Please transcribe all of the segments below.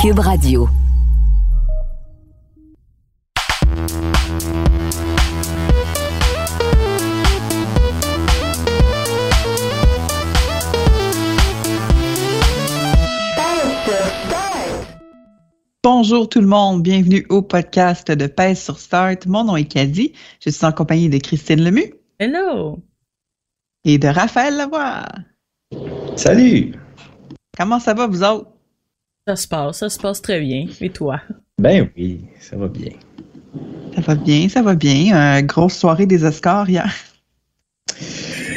Cube Radio. Bonjour tout le monde, bienvenue au podcast de Pèse sur Start. Mon nom est Caddy, je suis en compagnie de Christine Lemu. Hello! Et de Raphaël Lavoie. Salut! Comment ça va, vous autres? Ça se passe, ça se passe très bien. Et toi? Ben oui, ça va bien. Ça va bien, ça va bien. grosse soirée des Oscars hier.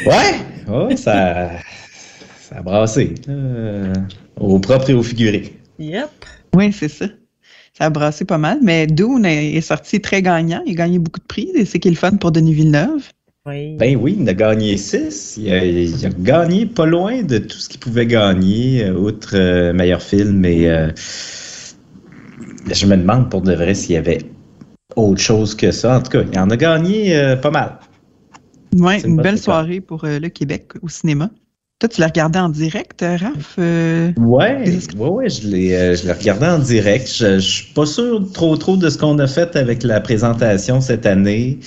Ouais, ouais ça, ça a brassé. Euh, au propre et au figuré. Yep. Oui, c'est ça. Ça a brassé pas mal, mais Dune est sorti très gagnant. Il a gagné beaucoup de prix. C'est qui est le fun pour Denis Villeneuve. Oui. Ben oui, il a gagné six. Il a, gagné pas loin de tout ce qu'il pouvait gagner, euh, outre euh, meilleur film. Et euh, je me demande pour de vrai s'il y avait autre chose que ça. En tout cas, il en a gagné pas mal. Oui, une, une belle soirée pour le Québec au cinéma. Toi, tu l'as regardé en direct, Raph? Oui, ouais, ouais, je l'ai regardé en direct. Je, ne suis pas sûr trop trop de ce qu'on a fait avec la présentation cette année.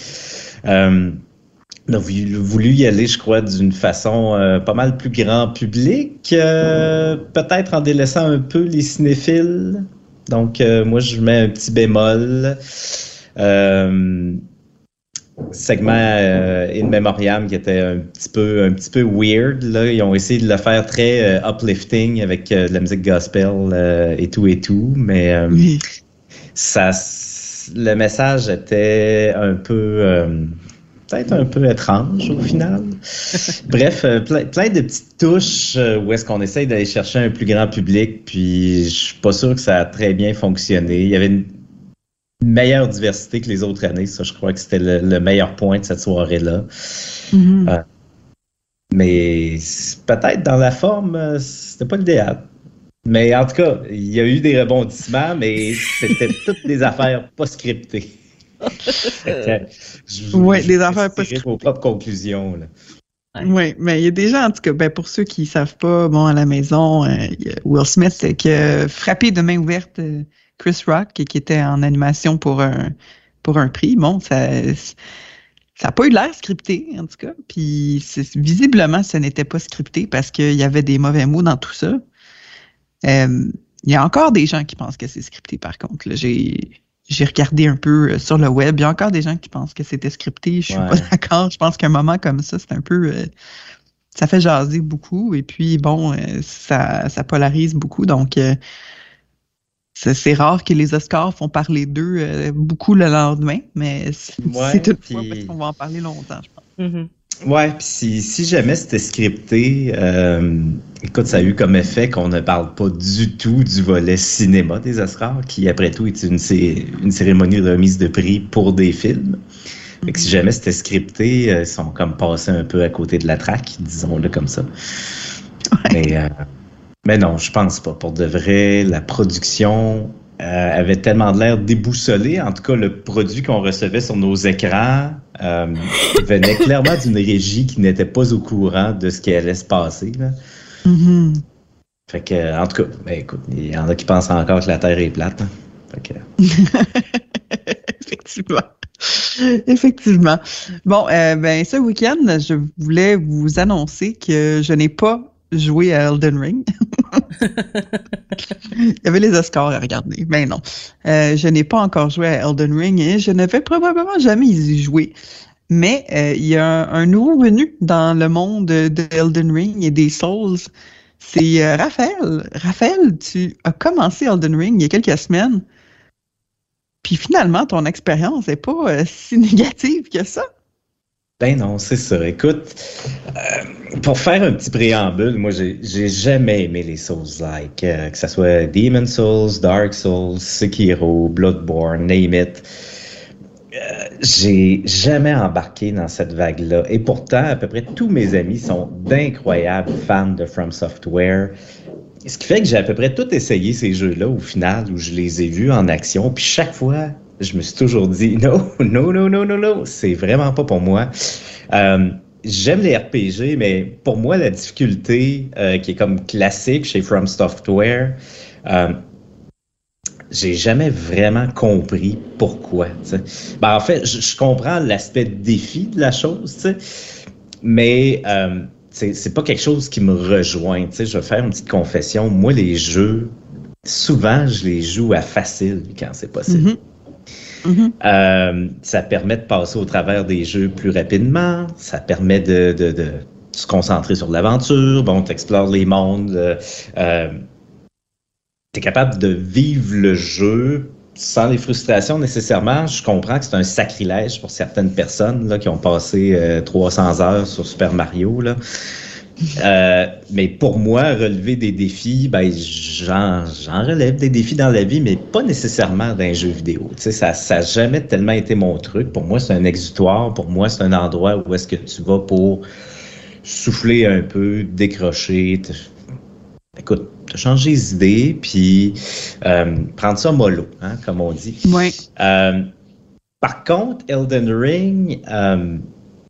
Voulu y aller, je crois, d'une façon euh, pas mal plus grand public, euh, peut-être en délaissant un peu les cinéphiles. Donc, euh, moi, je mets un petit bémol. segment In Memoriam qui était un petit peu un petit peu weird là ils ont essayé de le faire très uplifting avec de la musique gospel et tout et tout mais ça le message était un peu peut-être un peu étrange au final. Bref, euh, plein, de petites touches euh, où est-ce qu'on essaye d'aller chercher un plus grand public, puis je suis pas sûr que ça a très bien fonctionné. Il y avait une meilleure diversité que les autres années, ça je crois que c'était le, meilleur point de cette soirée-là. Mm-hmm. Euh, mais peut-être dans la forme, c'était pas l'idéal. Mais en tout cas, il y a eu des rebondissements, mais c'était toutes des affaires pas scriptées oui, des affaires pas vos propres conclusions. Oui, mais il y a des gens, en tout cas, ben, pour ceux qui ne savent pas, bon, à la maison, euh, Will Smith qui a frappé de main ouverte euh, Chris Rock, qui, était en animation pour un, pour un prix. Bon, ça ça n'a pas eu l'air scripté, en tout cas. Puis visiblement, ce n'était pas scripté parce qu'il y avait des mauvais mots dans tout ça. Euh, il y a encore des gens qui pensent que c'est scripté, par contre. J'ai j'ai regardé un peu euh, sur le web. Il y a encore des gens qui pensent que c'était scripté. Je suis pas d'accord. Je pense qu'un moment comme ça, c'est un peu. Euh, ça fait jaser beaucoup. Et puis, bon, euh, ça, ça polarise beaucoup. Donc, c'est rare que les Oscars font parler d'eux beaucoup le lendemain, mais c'est toutefois parce qu'on va en parler longtemps, je pense. Mm-hmm. Ouais, puis si, si, jamais c'était scripté, euh, écoute, ça a eu comme effet qu'on ne parle pas du tout du volet cinéma des Oscars, qui après tout est une, une cérémonie de remise de prix pour des films. Fait que si jamais c'était scripté, euh, ils sont comme passés un peu à côté de la traque, disons-le comme ça. Mais, euh, mais non, je pense pas. Pour de vrai, la production euh, avait tellement de l'air déboussolé. En tout cas, le produit qu'on recevait sur nos écrans euh, venait clairement d'une régie qui n'était pas au courant de ce qui allait se passer. Mm-hmm. Fait que, en tout cas, ben, écoute, il y en a qui pensent encore que la Terre est plate. Hein. Effectivement. Effectivement. Bon, euh, ben ce week-end, je voulais vous annoncer que je n'ai pas joué à Elden Ring. Il y avait les Oscars à regarder. Mais non. Euh, je n'ai pas encore joué à Elden Ring et je ne vais probablement jamais y jouer. Mais euh, il y a un, nouveau venu dans le monde de Elden Ring et des Souls. C'est euh, Raphaël. Raphaël, tu as commencé Elden Ring il y a quelques semaines. Puis finalement, ton expérience n'est pas si négative que ça. Ben non, c'est ça. Écoute, euh, pour faire un petit préambule, moi, j'ai jamais aimé les Souls-like, euh, que ce soit Demon Souls, Dark Souls, Sekiro, Bloodborne, name it. Euh, j'ai jamais embarqué dans cette vague-là. Et pourtant, à peu près tous mes amis sont d'incroyables fans de From Software. Ce qui fait que j'ai à peu près tout essayé ces jeux-là au final, où je les ai vus en action. Puis chaque fois, je me suis toujours dit, non, non, non, non, non, non, c'est vraiment pas pour moi. Euh, J'aime les RPG, mais pour moi, la difficulté euh, qui est comme classique chez From Software, euh, j'ai jamais vraiment compris pourquoi. Ben, en fait, je, comprends l'aspect défi de la chose, mais c'est pas quelque chose qui me rejoint. Je vais faire une petite confession. Moi, les jeux, souvent, je les joue à facile quand c'est possible. Mhm. Mhm. Euh, ça permet de passer au travers des jeux plus rapidement. Ça permet de, de- de se concentrer sur l'aventure. Bon, tu explores les mondes. Euh, euh, tu es capable de vivre le jeu sans les frustrations nécessairement. Je comprends que c'est un sacrilège pour certaines personnes là, qui ont passé euh, 300 heures sur Super Mario. Là. Euh, mais pour moi, relever des défis, ben, j'en, relève des défis dans la vie, mais pas nécessairement dans un jeu vidéo. Tu sais, ça n'a jamais tellement été mon truc. Pour moi, c'est un exutoire. Pour moi, c'est un endroit où est-ce que tu vas pour souffler un peu, décrocher. te- Écoute, te changer les idées, puis euh, prendre ça mollo, hein, comme on dit. Ouais. Euh, par contre, Elden Ring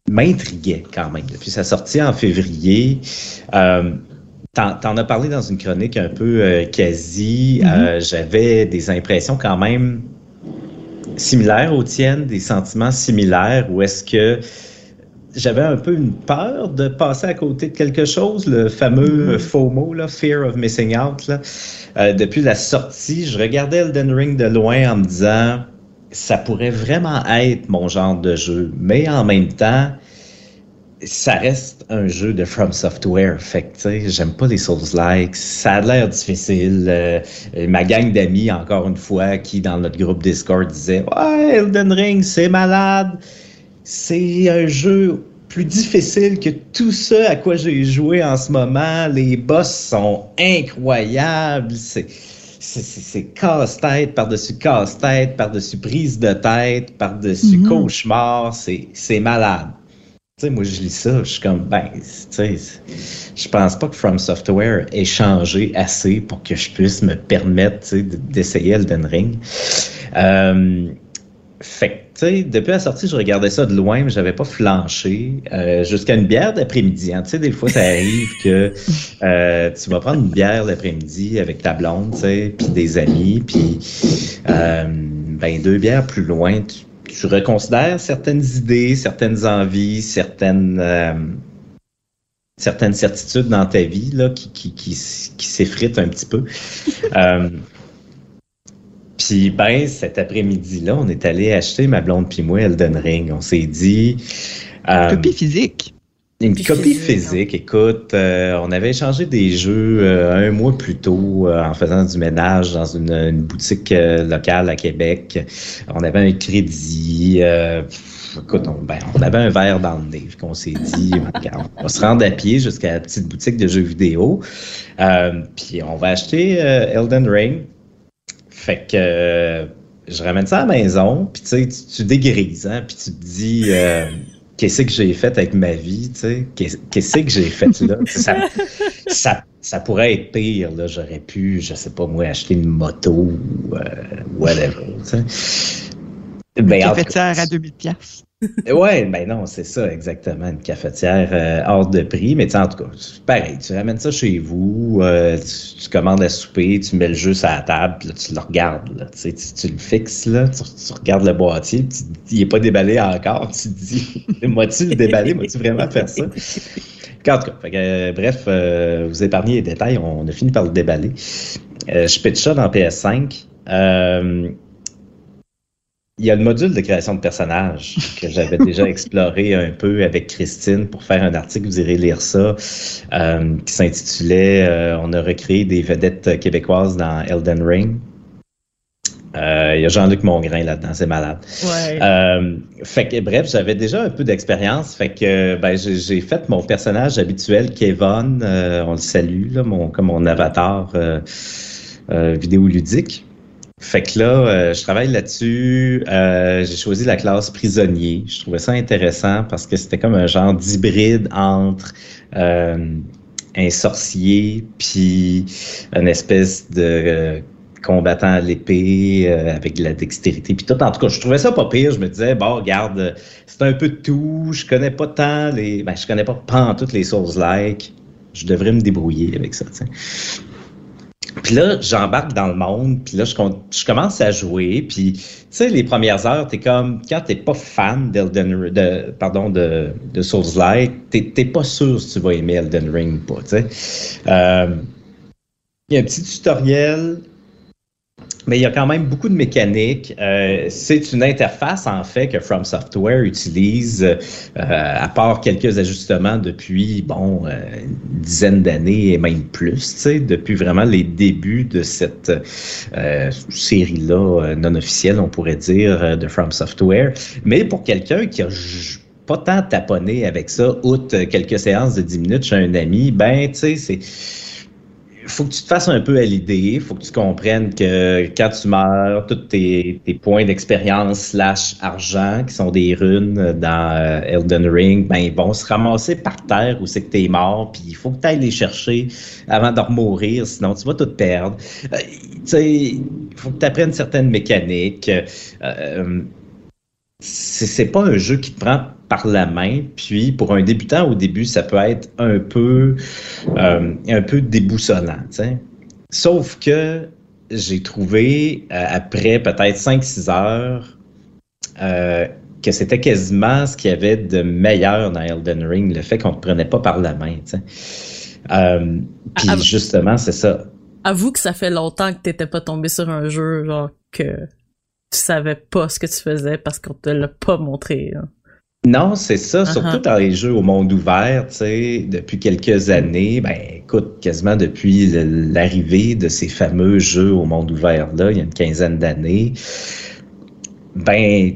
m'intriguait quand même. Depuis sa sortie en février, euh, t'en, as parlé dans une chronique un peu euh, quasi. euh, j'avais des impressions quand même similaires aux tiennes, des sentiments similaires, où est-ce que j'avais un peu une peur de passer à côté de quelque chose, le fameux euh, FOMO, là, Fear of Missing Out. Là. Euh, depuis la sortie, je regardais Elden Ring de loin en me disant ça pourrait vraiment être mon genre de jeu, mais en même temps, ça reste un jeu de From Software. Fait que, tu sais, j'aime pas les Souls-like. Ça a l'air difficile. Euh, ma gang d'amis, encore une fois, qui dans notre groupe Discord disait Ouais, Elden Ring, c'est malade. C'est un jeu plus difficile que tout ce à quoi j'ai joué en ce moment. Les boss sont incroyables. C'est c'est- casse-tête par-dessus casse-tête, par-dessus prise de tête, par-dessus Mhm. cauchemar. C'est malade. Tu sais, moi, je lis ça, je suis comme, ben, tu sais, je pense pas que From Software ait changé assez pour que je puisse me permettre, tu sais, d'essayer Elden Ring. Euh, fait tu sais, depuis la sortie, je regardais ça de loin, mais j'avais pas flanché euh, jusqu'à une bière d'après-midi. hein. Tu sais, des fois, ça arrive que euh, tu vas prendre une bière l'après-midi avec ta blonde, tu puis des amis, puis euh, ben deux bières plus loin, tu, tu reconsidères certaines idées, certaines envies, certaines euh, certaines certitudes dans ta vie là, qui, qui, qui, qui s'effritent un petit peu. Puis ben cet après-midi-là, on est allé acheter ma blonde puis moi Elden Ring. On s'est dit euh, Copie physique. une copie physique, physique, écoute, euh, on avait échangé des jeux euh, un mois plus tôt euh, en faisant du ménage dans une, une boutique euh, locale à Québec. On avait un crédit. euh, écoute, on, ben, on avait un verre dans le nez. qu'on s'est dit, regarde, on va se rendre à pied jusqu'à la petite boutique de jeux vidéo. Euh, puis on va acheter euh, Elden Ring. Fait que euh, je ramène ça à la maison, puis tu tu, dégrises, hein, puis tu te dis, euh, qu'est-ce que j'ai fait avec ma vie, tu sais, qu'est- qu'est-ce que j'ai fait là? ça, ça, ça pourrait être pire, là, j'aurais pu, je sais pas moi, acheter une moto ou euh, whatever, tu sais. Ben, Cafetière à 2000 pièces. Ouais, ben non, c'est ça, exactement. Une cafetière euh, hors de prix. Mais en tout cas, pareil, tu ramènes ça chez vous, euh, tu, commandes à souper, tu mets le jeu sur la table, puis là, tu le regardes. Là, tu, tu, le fixes, là, tu, regardes le boîtier, puis il n'est pas déballé encore. Tu te dis, moi-tu le déballé? Moi-tu vraiment faire ça? En tout cas, euh, bref, vous épargnez les détails, on a fini par le déballer. Je pitch ça dans PS5. Euh, il y a le module de création de personnages que j'avais déjà exploré un peu avec Christine pour faire un article, vous irez lire ça, euh, qui s'intitulait euh, On a recréé des vedettes québécoises dans Elden Ring. Euh, Il y a Jean-Luc Mongrain là-dedans, c'est malade. Ouais. Euh, fait que bref, j'avais déjà un peu d'expérience. Fait que ben, j'ai fait mon personnage habituel, Kevin. euh, on le salue, là, mon, comme mon avatar euh, euh, vidéoludique. Fait que là, euh, je travaille là-dessus. Euh, j'ai choisi la classe prisonnier. Je trouvais ça intéressant parce que c'était comme un genre d'hybride entre euh, un sorcier puis une espèce de combattant à l'épée avec de la dextérité puis tout. En tout cas, je trouvais ça pas pire. Je me disais, bon, regarde, c'est un peu de tout. Je connais pas tant les... Ben, je connais pas pas toutes les Souls-like. Je devrais me débrouiller avec ça. Puis là, j'embarque dans le monde, puis là, je, je commence à jouer, puis tu sais, les premières heures, t'es comme, quand t'es pas fan d'Elden de, pardon, de, de Souls-like, t'es t'es pas sûr si tu vas aimer Elden Ring ou pas, tu sais. Euh, Il y a un petit tutoriel, mais il y a quand même beaucoup de mécaniques. Euh, c'est une interface, en fait, que From Software utilise, euh, à part quelques ajustements depuis, bon, euh, une dizaine d'années et même plus, tu sais, depuis vraiment les débuts de cette euh, série-là euh, non officielle, on pourrait dire, de From Software. Mais pour quelqu'un qui a pas tant taponné avec ça, outre quelques séances de 10 minutes chez un ami, ben, tu sais, c'est faut que tu te fasses un peu à l'idée, faut que tu comprennes que quand tu meurs, tous tes, tes points d'expérience slash argent, qui sont des runes dans euh, Elden Ring, ben ils vont se ramasser par terre où c'est que t'es mort, puis il faut que tu ailles les chercher avant de mourir, sinon tu vas tout perdre. Euh, tu sais, faut que tu apprennes certaines mécaniques. Euh, c'est pas un jeu qui te prend par la main, puis pour un débutant au début, ça peut être un peu euh, un peu déboussolant. tu sais. Sauf que j'ai trouvé, euh, après peut-être 5-6 heures, euh, que c'était quasiment ce qu'il y avait de meilleur dans Elden Ring, le fait qu'on ne te prenait pas par la main. Euh, Puis justement, c'est ça. Avoue que ça fait longtemps que t'étais pas tombé sur un jeu, genre, que tu savais pas ce que tu faisais parce qu'on te l'a pas montré. hein. Non, c'est ça, Uh-huh. surtout dans les jeux au monde ouvert, tu sais, depuis quelques années, ben écoute, quasiment depuis l'arrivée de ces fameux jeux au monde ouvert-là, il y a une quinzaine d'années, ben,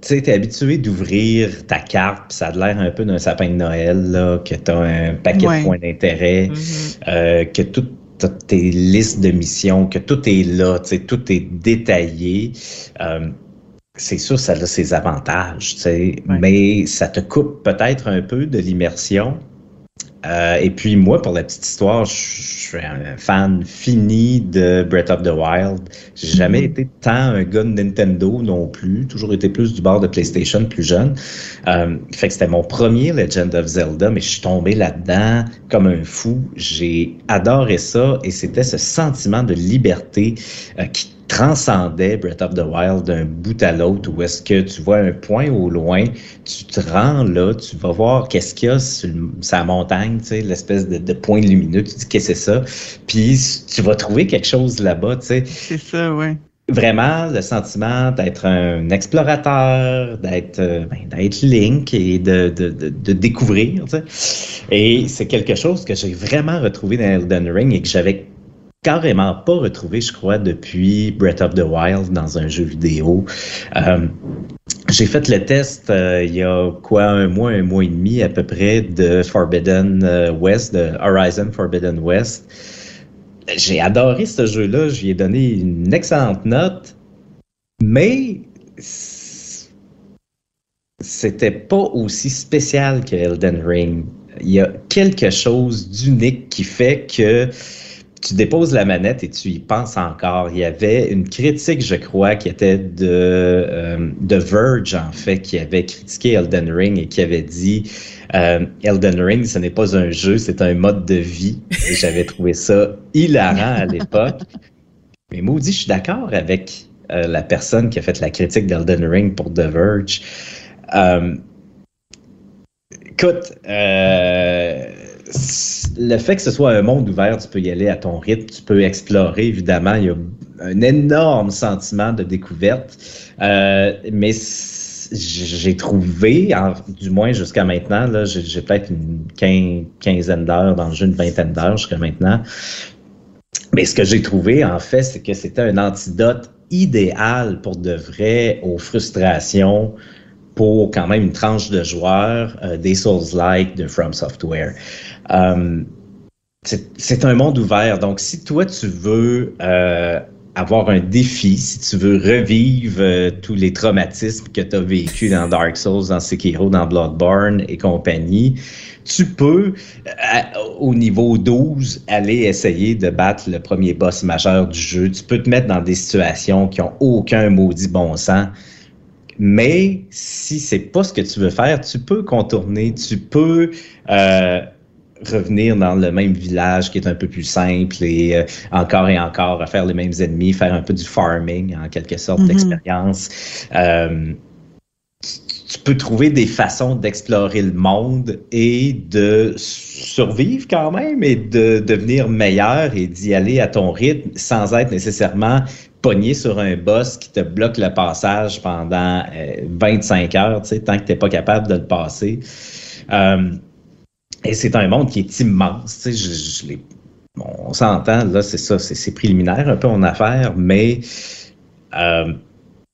tu sais, t'es habitué d'ouvrir ta carte, puis ça a l'air un peu d'un sapin de Noël, là, que t'as un paquet Ouais. de points d'intérêt, Mhm. euh, que tout toutes tes listes de missions, que tout est là, tu sais, tout est détaillé. Euh, c'est sûr, ça a ses avantages, tu sais, Ouais. mais ça te coupe peut-être un peu de l'immersion. Euh, et puis moi, pour la petite histoire, je je suis un fan fini de Breath of the Wild. J'ai jamais Mhm. été tant un gars de Nintendo non plus. Toujours été plus du bord de PlayStation plus jeune. Euh, fait que c'était mon premier Legend of Zelda, mais je suis tombé là-dedans comme un fou. J'ai adoré ça et c'était ce sentiment de liberté euh, qui transcendait Breath of the Wild d'un bout à l'autre où est-ce que tu vois un point au loin, tu te rends là, tu vas voir qu'est-ce qu'il y a sur, la montagne, tu sais, l'espèce de, de point lumineux, tu dis qu'est-ce que c'est ça, puis tu vas trouver quelque chose là-bas, tu sais C'est ça, ouais. vraiment le sentiment d'être un explorateur, d'être euh, ben, d'être Link et de, de, de, de découvrir. tu sais. Et c'est quelque chose que j'ai vraiment retrouvé dans Elden Ring et que j'avais carrément pas retrouvé, je crois, depuis Breath of the Wild dans un jeu vidéo. Euh, j'ai fait le test euh, il y a quoi, un mois, un mois et demi à peu près de Forbidden euh, West, de Horizon Forbidden West. J'ai adoré ce jeu-là, j'y ai donné une excellente note, mais c'était pas aussi spécial que Elden Ring. Il y a quelque chose d'unique qui fait que tu déposes la manette et tu y penses encore. Il y avait une critique, je crois, qui était de, euh, de Verge, en fait, qui avait critiqué Elden Ring et qui avait dit euh, Elden Ring, ce n'est pas un jeu, c'est un mode de vie. J'avais trouvé ça hilarant à l'époque. Mais maudit, je suis d'accord avec euh, la personne qui a fait la critique d'Elden Ring pour The Verge. Euh, écoute, le fait que ce soit un monde ouvert, tu peux y aller à ton rythme, tu peux explorer, évidemment, il y a un énorme sentiment de découverte. Euh, mais j'ai trouvé, du moins jusqu'à maintenant, là, j'ai, peut-être une quin, quinzaine d'heures dans le jeu, une vingtaine d'heures jusqu'à maintenant. Mais ce que j'ai trouvé, en fait, c'est que c'était un antidote idéal pour de vrai aux frustrations pour quand même une tranche de joueurs euh, des Souls-like de From Software. Euh, c'est un monde ouvert. Donc, si toi, tu veux euh, avoir un défi, si tu veux revivre tous les traumatismes que tu as vécu dans Dark Souls, dans Sekiro, dans Bloodborne et compagnie, tu peux, au niveau 12, aller essayer de battre le premier boss majeur du jeu. Tu peux te mettre dans des situations qui ont aucun maudit bon sens. Mais si c'est pas ce que tu veux faire, tu peux contourner, tu peux euh, revenir dans le même village qui est un peu plus simple et euh, encore et encore faire les mêmes ennemis, faire un peu du farming en quelque sorte d'expérience. Euh, tu peux trouver des façons d'explorer le monde et de survivre quand même et de devenir meilleur et d'y aller à ton rythme sans être nécessairement pogné sur un boss qui te bloque le passage pendant 25 heures, tu sais, tant que tu n'es pas capable de le passer. Euh, et c'est un monde qui est immense. Je, je on s'entend, là, c'est ça, c'est préliminaire un peu en affaire, mais euh,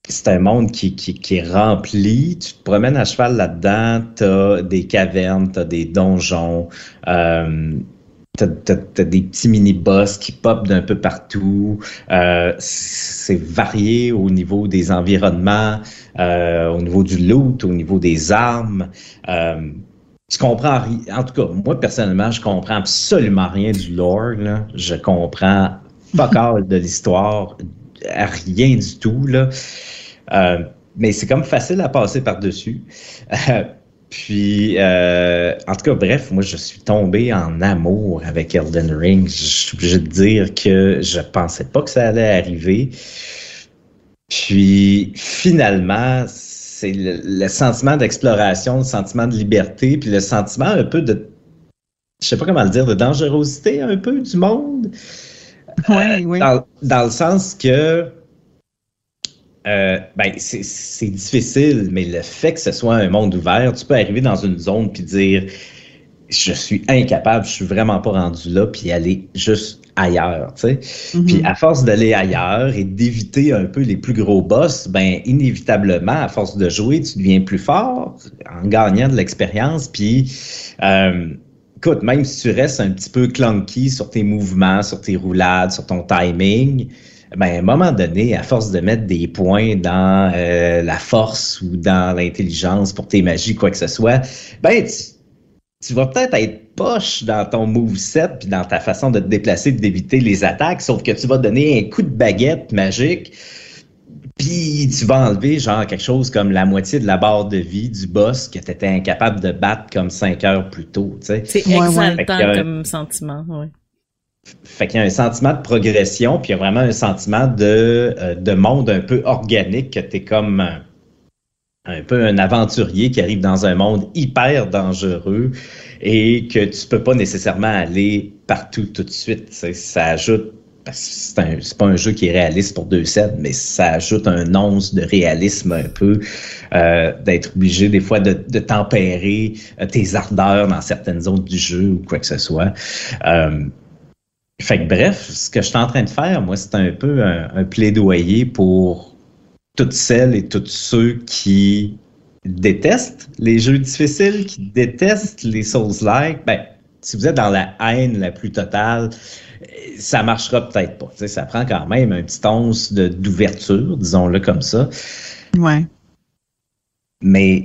c'est un monde qui, qui, qui, est rempli. Tu te promènes à cheval là-dedans, tu as des cavernes, tu as des donjons, euh, tu as, des petits mini-boss qui popent d'un peu partout. Euh, c'est varié au niveau des environnements, euh, au niveau du loot, au niveau des armes. Euh, je comprends rien. En tout cas, moi, personnellement, je comprends absolument rien du lore. Là. Je comprends pas mal de l'histoire, rien du tout. Là. Euh, mais c'est comme facile à passer par-dessus. Puis, euh, en tout cas, bref, moi, je suis tombé en amour avec Elden Ring. Je suis obligé de dire que je pensais pas que ça allait arriver. Puis, finalement, c'est le, sentiment d'exploration, le sentiment de liberté, puis le sentiment un peu de, je sais pas comment le dire, de dangerosité un peu du monde. Oui, euh, oui. Dans, dans, le sens que euh, ben, c'est difficile, mais le fait que ce soit un monde ouvert, tu peux arriver dans une zone puis dire je suis incapable, je suis vraiment pas rendu là, puis aller juste ailleurs, tu sais. Mm-hmm. Puis à force d'aller ailleurs et d'éviter un peu les plus gros boss, ben inévitablement, à force de jouer, tu deviens plus fort en gagnant de l'expérience. Puis, euh, écoute, même si tu restes un petit peu clunky sur tes mouvements, sur tes roulades, sur ton timing, ben, à un moment donné, à force de mettre des points dans euh, la force ou dans l'intelligence pour tes magies, quoi que ce soit, ben, tu, tu vas peut-être être poche dans ton moveset puis dans ta façon de te déplacer, d'éviter les attaques, sauf que tu vas donner un coup de baguette magique, puis tu vas enlever genre quelque chose comme la moitié de la barre de vie du boss que tu étais incapable de battre comme cinq heures plus tôt. C'est exaltant comme sentiment, oui. Fait qu'il y a un sentiment de progression, puis il y a vraiment un sentiment de, euh, de monde un peu organique que tu es comme un peu un aventurier qui arrive dans un monde hyper dangereux et que tu peux pas nécessairement aller partout tout de suite. Ça ajoute c'est pas un jeu qui est réaliste pour deux sets, mais ça ajoute un once de réalisme un peu, euh, d'être obligé des fois de, tempérer euh, tes ardeurs dans certaines zones du jeu ou quoi que ce soit. Euh, fait que bref, ce que je suis en train de faire, moi, c'est un peu un plaidoyer pour toutes celles et tous ceux qui détestent les jeux difficiles, qui détestent les Souls-like, ben, si vous êtes dans la haine la plus totale, ça marchera peut-être pas. ça prend quand même un petit once d'ouverture, disons-le comme ça. Ouais. Mais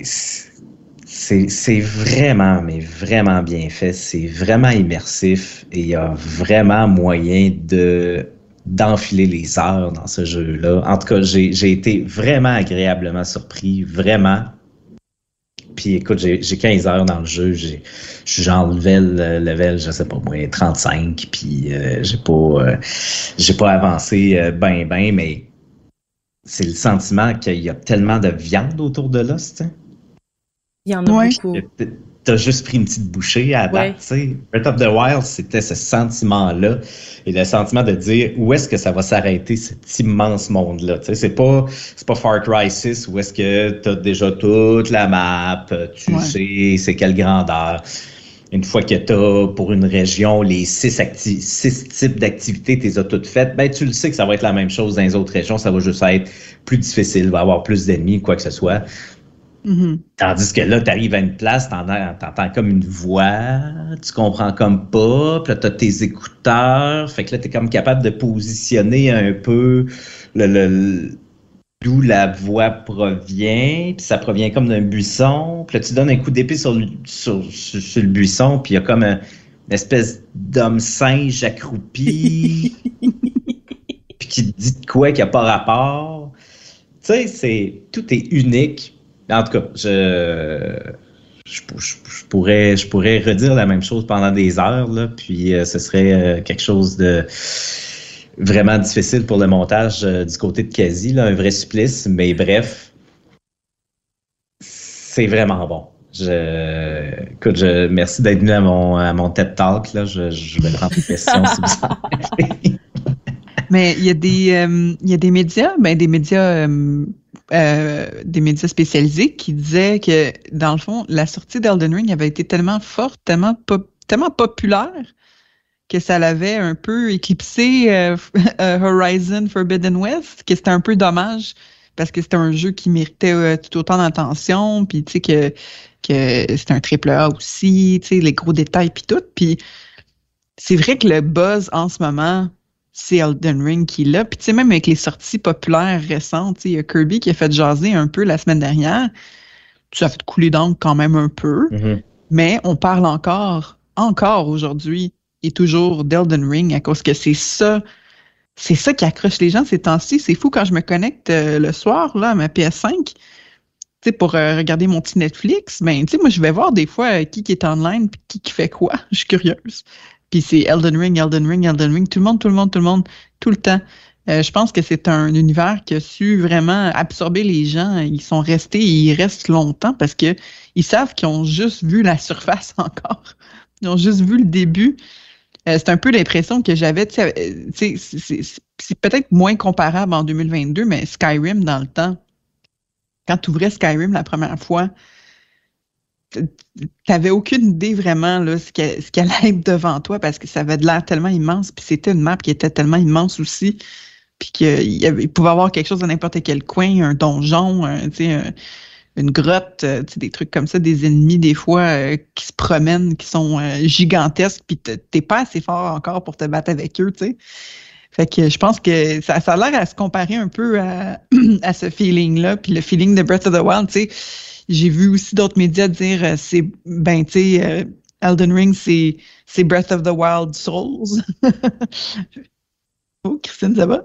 c'est vraiment, mais vraiment bien fait. C'est vraiment immersif et il y a vraiment moyen de d'enfiler les heures dans ce jeu-là. En tout cas, j'ai été vraiment agréablement surpris, vraiment. Puis écoute, j'ai 15 heures dans le jeu, je suis genre level, level, je sais pas moi, 35, puis euh, j'ai pas euh, j'ai pas avancé euh, ben ben, mais c'est le sentiment qu'il y a tellement de viande autour de l'os, Il y en a beaucoup t'as juste pris une petite bouchée à date. Ouais. Breath of the Wild, c'était ce sentiment-là et le sentiment de dire où est-ce que ça va s'arrêter cet immense monde-là. C'est pas c'est pas Far Cry 6 où est-ce que t'as déjà toute la map, tu sais c'est quelle grandeur. une fois que tu as pour une région les six, six types d'activités, tu les as toutes faites, ben tu le sais que ça va être la même chose dans les autres régions, ça va juste être plus difficile, va avoir plus d'ennemis, quoi que ce soit. Mhm. Tandis que là, tu arrives à une place, tu entends comme une voix, tu comprends comme pas, puis là, tu as tes écouteurs, fait que là, tu es comme capable de positionner un peu le, d'où la voix provient, puis ça provient comme d'un buisson, puis là, tu donnes un coup d'épée sur, sur, sur, le buisson, puis il y a comme un, une espèce d'homme singe accroupi, puis qui te dit de quoi qui n'a pas rapport. Tu sais, c'est, tout est unique en tout cas, je, je, pourrais, je pourrais redire la même chose pendant des heures, là, puis euh, ce serait euh, quelque chose de vraiment difficile pour le montage euh, du côté de Kazi, un vrai supplice, mais bref, c'est vraiment bon. Je, écoute, je, merci d'être venu à mon, à mon TED Talk. Là. Je, je vais le rendre une question si vous Mais il y a des, il y a des médias, ben des médias euh, des médias spécialisés qui disaient que, dans le fond, la sortie d'Elden Ring avait été tellement forte, tellement, tellement populaire, que ça l'avait un peu éclipsé euh, euh, Horizon Forbidden West, que c'était un peu dommage parce que c'était un jeu qui méritait tout autant d'attention, puis tu sais que, que c'était un triple A aussi, tu sais, les gros détails puis tout. Puis c'est vrai que le buzz en ce moment c'est Elden Ring qui l'a. Puis tu sais, même avec les sorties populaires récentes, il y a Kirby qui a fait jaser un peu la semaine dernière. Ça a fait couler d'encre quand même un peu. Mm-hmm. Mais on parle encore, encore aujourd'hui, et toujours d'Elden Ring à cause que c'est ça. C'est ça qui accroche les gens ces temps-ci. C'est fou quand je me connecte euh, le soir là, à ma PS5 sais, pour euh, regarder mon petit Netflix, ben, tu sais, moi, je vais voir des fois euh, qui, qui est online puis qui, qui fait quoi. Je suis curieuse. Puis c'est Elden Ring, Elden Ring, Elden Ring. Tout le monde, tout le monde, tout le monde, tout le temps. Euh, je pense que c'est un univers qui a su vraiment absorber les gens. Ils sont restés et ils restent longtemps parce que ils savent qu'ils ont juste vu la surface encore. Ils ont juste vu le début. Euh, c'est un peu l'impression que j'avais. Euh, c'est peut-être moins comparable en 2022, mais Skyrim dans le temps. Quand tu ouvrais Skyrim la première fois, t'avais aucune idée vraiment là, ce qu'elle allait être devant toi parce que ça avait de l'air tellement immense, puis c'était une map qui était tellement immense aussi, puis qu'il pouvait avoir quelque chose dans n'importe quel coin, un donjon, un, une grotte, euh, des trucs comme ça, des ennemis des fois euh, qui se promènent, qui sont euh, gigantesques, puis t'es pas assez fort encore pour te battre avec eux, tu sais. Fait que je pense que ça, ça a l'air à se comparer un peu à, à ce feeling-là, puis le feeling de Breath of the Wild, tu sais j'ai vu aussi d'autres médias dire euh, c'est ben tu sais euh, Elden Ring c'est c'est Breath of the Wild Souls. oh Christine ça va?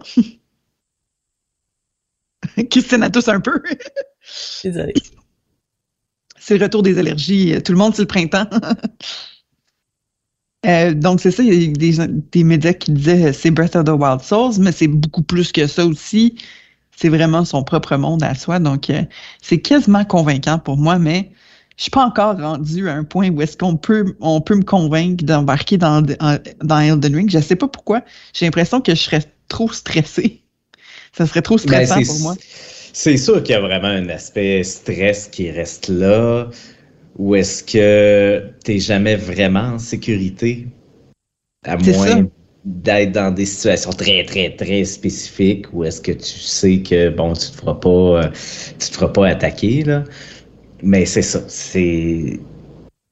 Christine a tous un peu. Désolée. C'est le retour des allergies. Tout le monde, c'est le printemps. Euh, donc, c'est ça, il y a des, des médias qui disaient c'est Breath of the Wild Souls, mais c'est beaucoup plus que ça aussi c'est vraiment son propre monde à soi. Donc, euh, c'est quasiment convaincant pour moi, mais je suis pas encore rendu à un point où est-ce qu'on peut, on peut me convaincre d'embarquer dans, dans Elden Ring. Je sais pas pourquoi. J'ai l'impression que je serais trop stressé. Ça serait trop ben, stressant pour moi. C'est sûr qu'il y a vraiment un aspect stress qui reste là. Ou est-ce que tu n'es jamais vraiment en sécurité? À moins d'être dans des situations très, très, très spécifiques où est-ce que tu sais que, bon, tu te feras pas, euh, tu te feras pas attaquer, là. Mais c'est ça, c'est...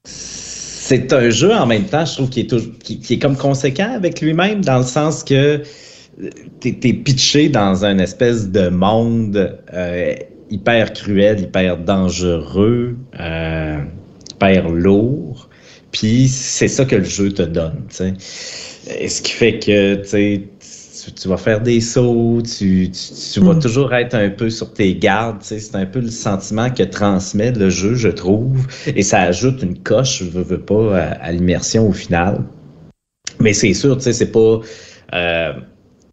C'est un jeu en même temps, je trouve, qui est, qui, est comme conséquent avec lui-même, dans le sens que euh, tu es, pitché dans un espèce de monde euh, hyper cruel, hyper dangereux, hyper lourd. Puis c'est ça que le jeu te donne. sais ce qui fait que tu, tu vas faire des sauts, tu, tu, vas hmm. toujours être un peu sur tes gardes. C'est un peu le sentiment que transmet le jeu, je trouve. Et ça ajoute une coche, je veux, veux pas, à, l'immersion au final. Mais c'est sûr, tu sais, c'est pas. Euh,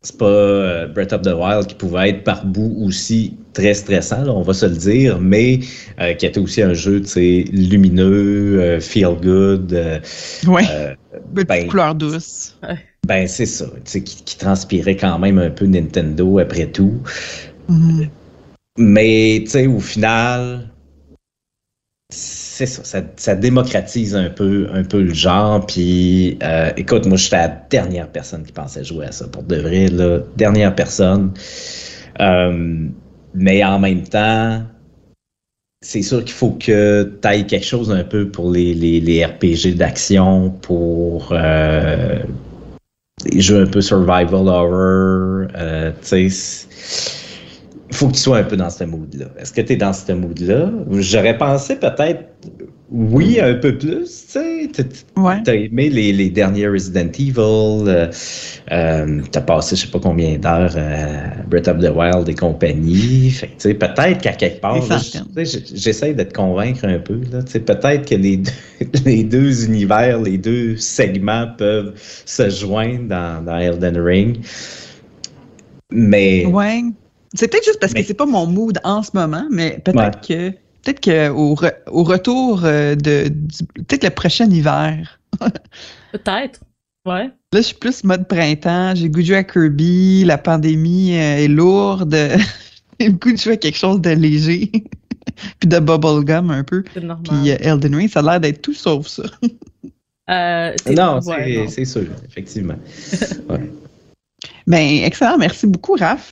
c'est pas euh, Breath of the Wild qui pouvait être par bout aussi très stressant, on va se le dire, mais euh, qui était aussi un jeu lumineux, feel good. ouais. Ben, couleur douce. Ben, c'est ça, qui, qui transpirait quand même un peu Nintendo après tout. Mm-hmm. Mais, tu sais, au final, c'est ça, ça, ça démocratise un peu, un peu le genre. Puis, euh, écoute, moi, j'étais la dernière personne qui pensait jouer à ça. Pour de vrai, là, dernière personne. Euh, mais en même temps, c'est sûr qu'il faut que tu ailles quelque chose un peu pour les, les, les RPG d'action, pour euh, les jeux un peu survival horror. Euh, tu sais, il faut que tu sois un peu dans ce mood-là. Est-ce que tu es dans ce mood-là? J'aurais pensé peut-être oui, un peu plus, tu sais. Ouais. T'as aimé les, les derniers Resident Evil, euh, euh, t'as passé je sais pas combien d'heures euh, Breath of the Wild et compagnie. Fait que, tu sais, peut-être qu'à quelque part, tu j'essaie de te convaincre un peu, là. Tu sais, peut-être que les deux, les deux univers, les deux segments peuvent se joindre dans, dans Elden Ring. Mais Ouais. C'est peut-être juste parce Mais- que c'est pas mon mood en ce moment, mais peut-être que peut-être que au, re- au retour euh, de du- peut-être le prochain hiver. Peut-être. Ouais. Là, je suis plus mode printemps. J'ai goût de jouer à Kirby. La pandémie euh, est lourde. J'ai le goût de jouer à quelque chose de léger. Puis de bubblegum un peu. C'est normal. Puis euh, Elden Ring, ça a l'air d'être tout sauf ça. Euh, non, ouais, c'est non. c'est sûr, effectivement. Ben, excellent. Merci beaucoup, Raph.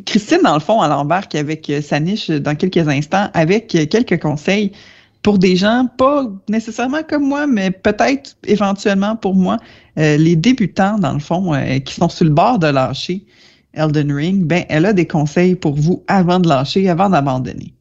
Christine, dans le fond, elle embarque avec euh, sa niche dans quelques instants avec euh, quelques conseils pour des gens, pas nécessairement comme moi, mais peut-être éventuellement pour moi, euh, les débutants, dans le fond, euh, qui sont sur le bord de lâcher Elden Ring, ben, elle a des conseils pour vous avant de lâcher, avant d'abandonner.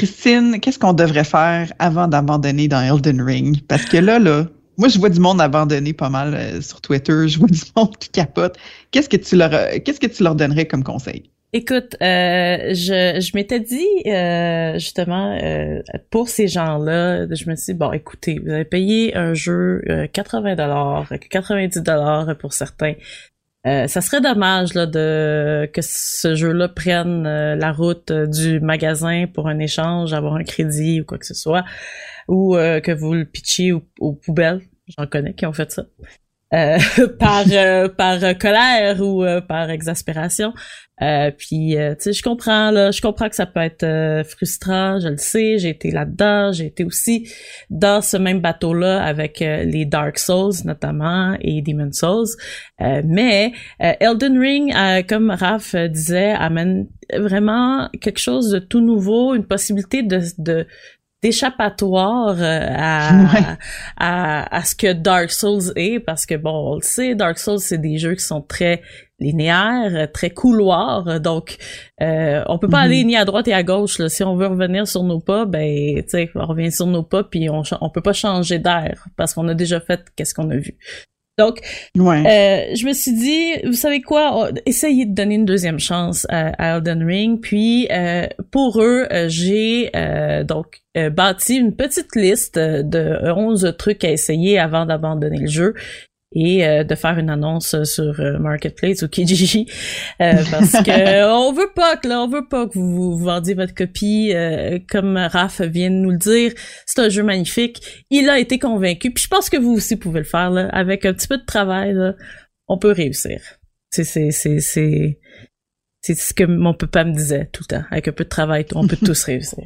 Christine, qu'est-ce qu'on devrait faire avant d'abandonner dans Elden Ring? Parce que là, là, moi, je vois du monde abandonner pas mal euh, sur Twitter. Je vois du monde qui capote. Qu'est-ce que tu leur, euh, qu'est-ce que tu leur donnerais comme conseil? Écoute, euh, je, je m'étais dit euh, justement euh, pour ces gens-là, je me suis dit, bon, écoutez, vous avez payé un jeu euh, 80 dollars, 90 dollars pour certains. Euh, ça serait dommage là, de que ce jeu-là prenne euh, la route euh, du magasin pour un échange, avoir un crédit ou quoi que ce soit, ou que vous le pitchiez aux, aux poubelles. J'en connais qui ont fait ça. Par par colère ou par exaspération. Euh, puis euh, tu sais, je comprends là, je comprends que ça peut être euh, frustrant, je le sais, j'ai été là-dedans, j'ai été aussi dans ce même bateau-là avec euh, les Dark Souls notamment et Demon Souls. Euh, mais Elden Ring, comme Raph disait, amène vraiment quelque chose de tout nouveau, une possibilité de, de d'échappatoire à, Ouais. à, à ce que Dark Souls est, parce que bon, on le sait, Dark Souls, c'est des jeux qui sont très linéaires, euh, très couloirs, donc euh, on peut pas Mhm. aller ni à droite et à gauche. Là. Si on veut revenir sur nos pas, ben, tu sais, on revient sur nos pas, puis on, on peut pas changer d'air, parce qu'on a déjà fait qu'est-ce qu'on a vu. Donc, Ouais. euh, je me suis dit, vous savez quoi, essayez de donner une deuxième chance à, à Elden Ring. Puis euh, pour eux, euh, j'ai euh, donc euh, bâti une petite liste euh, de 11 trucs à essayer avant d'abandonner le jeu et euh, de faire une annonce sur euh, Marketplace ou Kijiji. Euh, parce que on veut pas que là on veut pas que vous, vous vendiez votre copie euh, comme Raph vient de nous le dire. C'est un jeu magnifique. Il a été convaincu puis je pense que vous aussi pouvez le faire là. Avec un petit peu de travail là, on peut réussir. C'est c'est c'est c'est c'est ce que mon papa me disait tout le temps. Avec un peu de travail on peut tous réussir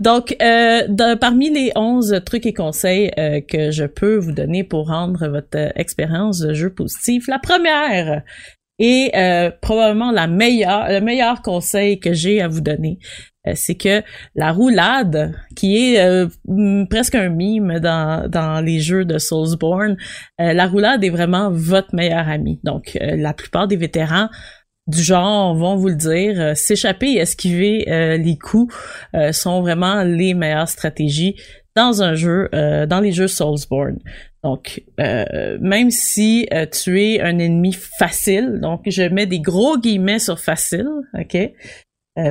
donc, euh, parmi les 11 trucs et conseils euh, que je peux vous donner pour rendre votre euh, expérience de jeu positive, la première et probablement le meilleur conseil que j'ai à vous donner, c'est que la roulade, qui est presque un mime dans, dans les jeux de Soulsborne, la roulade est vraiment votre meilleur ami. Donc, la plupart des vétérans du genre vont vous le dire. Euh, s'échapper et esquiver euh, les coups euh, sont vraiment les meilleures stratégies dans un jeu, dans les jeux Soulsborne. Donc, même si tu es un ennemi facile, donc je mets des gros guillemets sur facile, ok,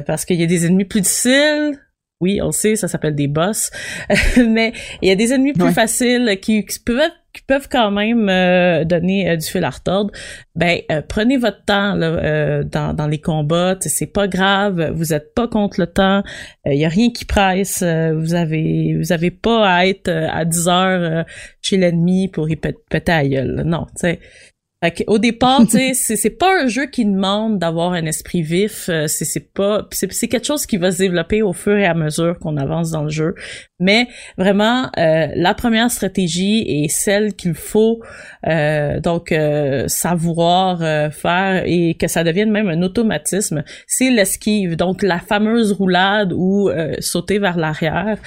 parce qu'il y a des ennemis plus difficiles, oui, on sait, ça s'appelle des boss. mais il y a des ennemis plus faciles qui, peuvent qui peuvent quand même euh, donner euh, du fil à retordre. Ben euh, prenez votre temps là, dans, dans les combats, c'est pas grave, vous êtes pas contre le temps, il y a rien qui presse, vous avez vous avez pas à être à 10 heures chez l'ennemi pour y péter à gueule. Non, tu sais au départ, tu sais, c'est pas un jeu qui demande d'avoir un esprit vif. Euh, c'est c'est pas, c'est quelque chose qui va se développer au fur et à mesure qu'on avance dans le jeu. Mais vraiment, euh, la première stratégie est celle qu'il faut euh, donc savoir faire et que ça devienne même un automatisme. C'est l'esquive, donc la fameuse roulade ou sauter vers l'arrière.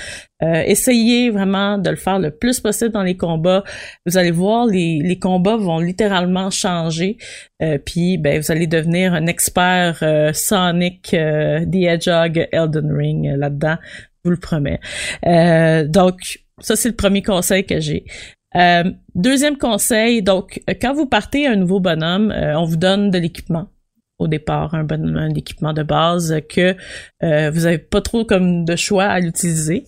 Euh, essayez vraiment de le faire le plus possible dans les combats. Vous allez voir, les, les combats vont littéralement changer. Euh, puis ben, vous allez devenir un expert euh, Sonic, The Hedgehog, Elden Ring là-dedans. Je vous le promets. donc, ça, c'est le premier conseil que j'ai. deuxième conseil, donc, quand vous partez un nouveau bonhomme, on vous donne de l'équipement au départ un bon un équipement de base que vous avez pas trop comme de choix à l'utiliser.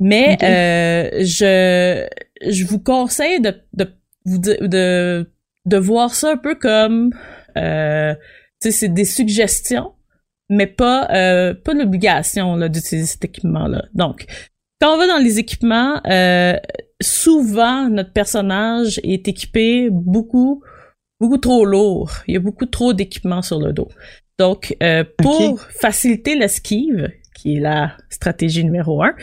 Mais euh, je je vous conseille de de de de voir ça un peu comme euh, tu sais c'est des suggestions mais pas euh, pas l'obligation là d'utiliser cet équipement là. Donc quand on va dans les équipements, euh, souvent notre personnage est équipé beaucoup beaucoup trop lourd. Il y a beaucoup trop d'équipements sur le dos. Donc euh, pour faciliter l'esquive, qui est la stratégie numéro un,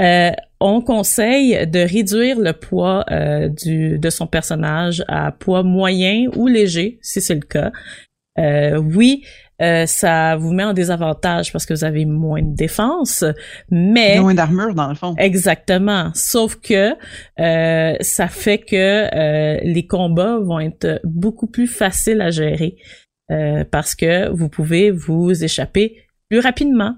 euh, on conseille de réduire le poids euh, du, de son personnage à poids moyen ou léger, si c'est le cas. Euh, oui, ça vous met en désavantage parce que vous avez moins de défense, mais moins d'armure dans le fond. Exactement. Sauf que ça fait que les combats vont être beaucoup plus faciles à gérer parce que vous pouvez vous échapper plus rapidement.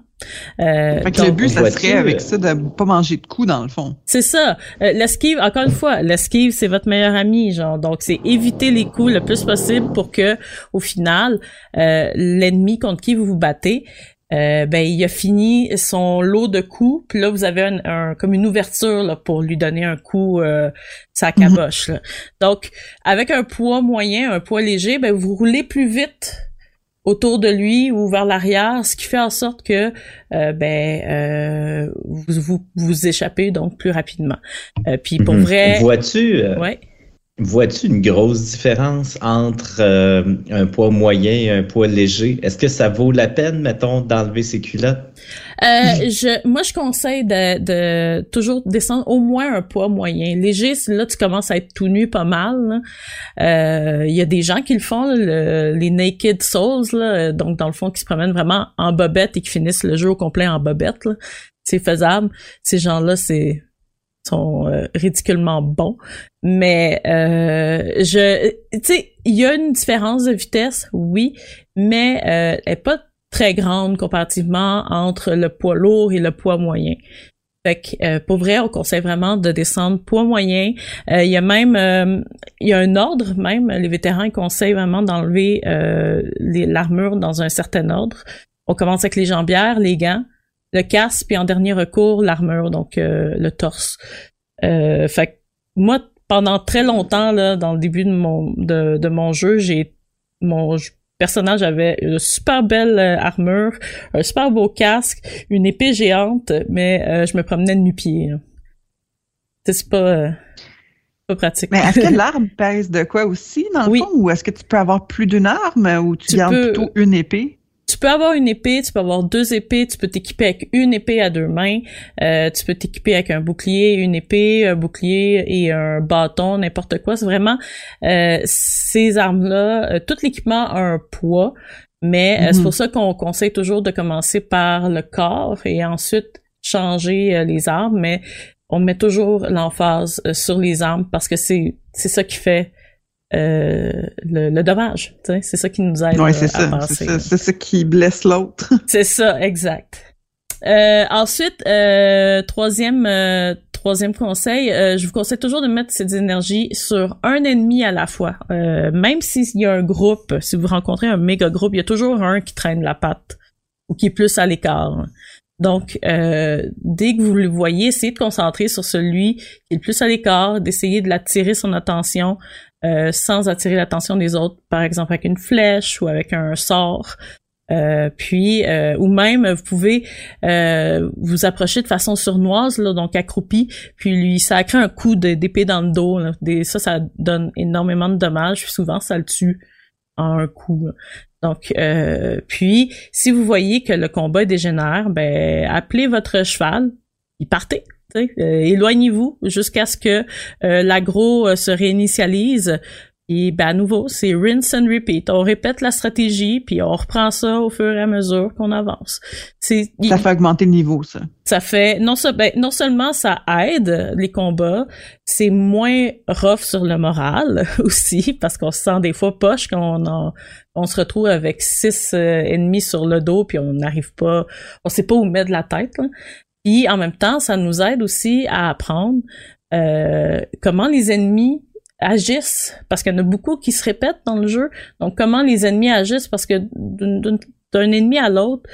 Euh, le but, ça serait avec ça de pas manger de coups dans le fond. C'est ça. Euh, l'esquive, encore une fois, l'esquive, c'est votre meilleur ami, genre. Donc, c'est éviter les coups le plus possible pour que, au final, euh, l'ennemi contre qui vous vous battez, euh, ben il a fini son lot de coups, puis là vous avez un, comme une ouverture là, pour lui donner un coup euh, sa mhm. caboche. Donc avec un poids moyen, un poids léger, ben vous roulez plus vite autour de lui ou vers l'arrière, ce qui fait en sorte que euh, ben euh, vous, vous, vous échappez donc plus rapidement. Euh, puis pour mhm. vrai, vois-tu ouais. Vois-tu une grosse différence entre un poids moyen et un poids léger? Est-ce que ça vaut la peine, mettons, d'enlever ses culottes? Euh, je, moi, je conseille de, de, toujours descendre au moins un poids moyen. Léger, là, tu commences à être tout nu pas mal. Il euh, y a des gens qui le font, les Naked Souls, là, donc dans le fond, qui se promènent vraiment en bobette et qui finissent le jeu au complet en bobette. C'est faisable. Ces gens-là, c'est sont euh, ridiculement bons. Mais euh, je, tu sais, il y a une différence de vitesse, oui, mais euh, elle est pas très grande comparativement entre le poids lourd et le poids moyen. Fait que euh, pour vrai, on conseille vraiment de descendre poids moyen. Euh, il y a même euh, il y a un ordre même. Les vétérans conseillent vraiment d'enlever l'armure dans un certain ordre. On commence avec les jambières, les gants, le casque, puis en dernier recours l'armure, donc le torse. fait que moi, pendant très longtemps là, dans le début de mon de, de mon jeu, j'ai mon personnage avait une super belle euh, armure, un super beau casque, une épée géante, mais euh, je me promenais de nu-pied. C'est pas, euh, pas pratique. Mais est-ce que l'arme pèse de quoi aussi, dans le fond? Ou est-ce que tu peux avoir plus d'une arme ou tu, tu gardes plutôt une épée? Tu peux avoir une épée, tu peux avoir deux épées, tu peux t'équiper avec une épée à deux mains, euh, tu peux t'équiper avec un bouclier, une épée, un bouclier et un bâton, n'importe quoi. C'est vraiment euh, ces armes-là, euh, tout l'équipement a un poids, mais c'est mhm. pour ça qu'on conseille toujours de commencer par le corps et ensuite changer les armes, mais on met toujours l'emphase sur les armes parce que c'est c'est ça qui fait le, le, dommage. C'est ça qui nous aide ouais, à, ça, passer. C'est ça, qui blesse l'autre. c'est ça, exact. ensuite, troisième troisième conseil, je vous conseille toujours de mettre cette énergie sur un ennemi à la fois. même s'il y a un groupe, si vous rencontrez un méga groupe, il y a toujours un qui traîne la patte ou qui est plus à l'écart. Donc, euh, dès que vous le voyez, essayez de concentrer sur celui qui est le plus à l'écart, d'essayer de l'attirer son attention euh, sans attirer l'attention des autres, par exemple avec une flèche ou avec un sort. Euh, puis ou même vous pouvez vous approcher de façon sournoise là, donc accroupi puis lui sacrer un coup d'épée dans le dos Des, ça ça donne énormément de dommages souvent ça le tue en un coup donc, euh, puis, si vous voyez que le combat dégénère, ben, appelez votre cheval, et partez. Euh, éloignez-vous jusqu'à ce que euh, l'agro se réinitialise et ben à nouveau, c'est rinse and repeat. On répète la stratégie, puis on reprend ça au fur et à mesure qu'on avance. C'est ça fait augmenter le niveau, ça. Ça fait non, ben, non seulement ça aide les combats, c'est moins rough sur le moral aussi, parce qu'on se sent des fois poche quand on, on se retrouve avec six euh, ennemis sur le dos, puis on n'arrive pas, on sait pas où mettre la tête. Là. Puis en même temps, ça nous aide aussi à apprendre euh, comment les ennemis agissent, parce qu'il y en a beaucoup qui se répètent dans le jeu. Donc, comment les ennemis agissent, parce que d'un ennemi à l'autre,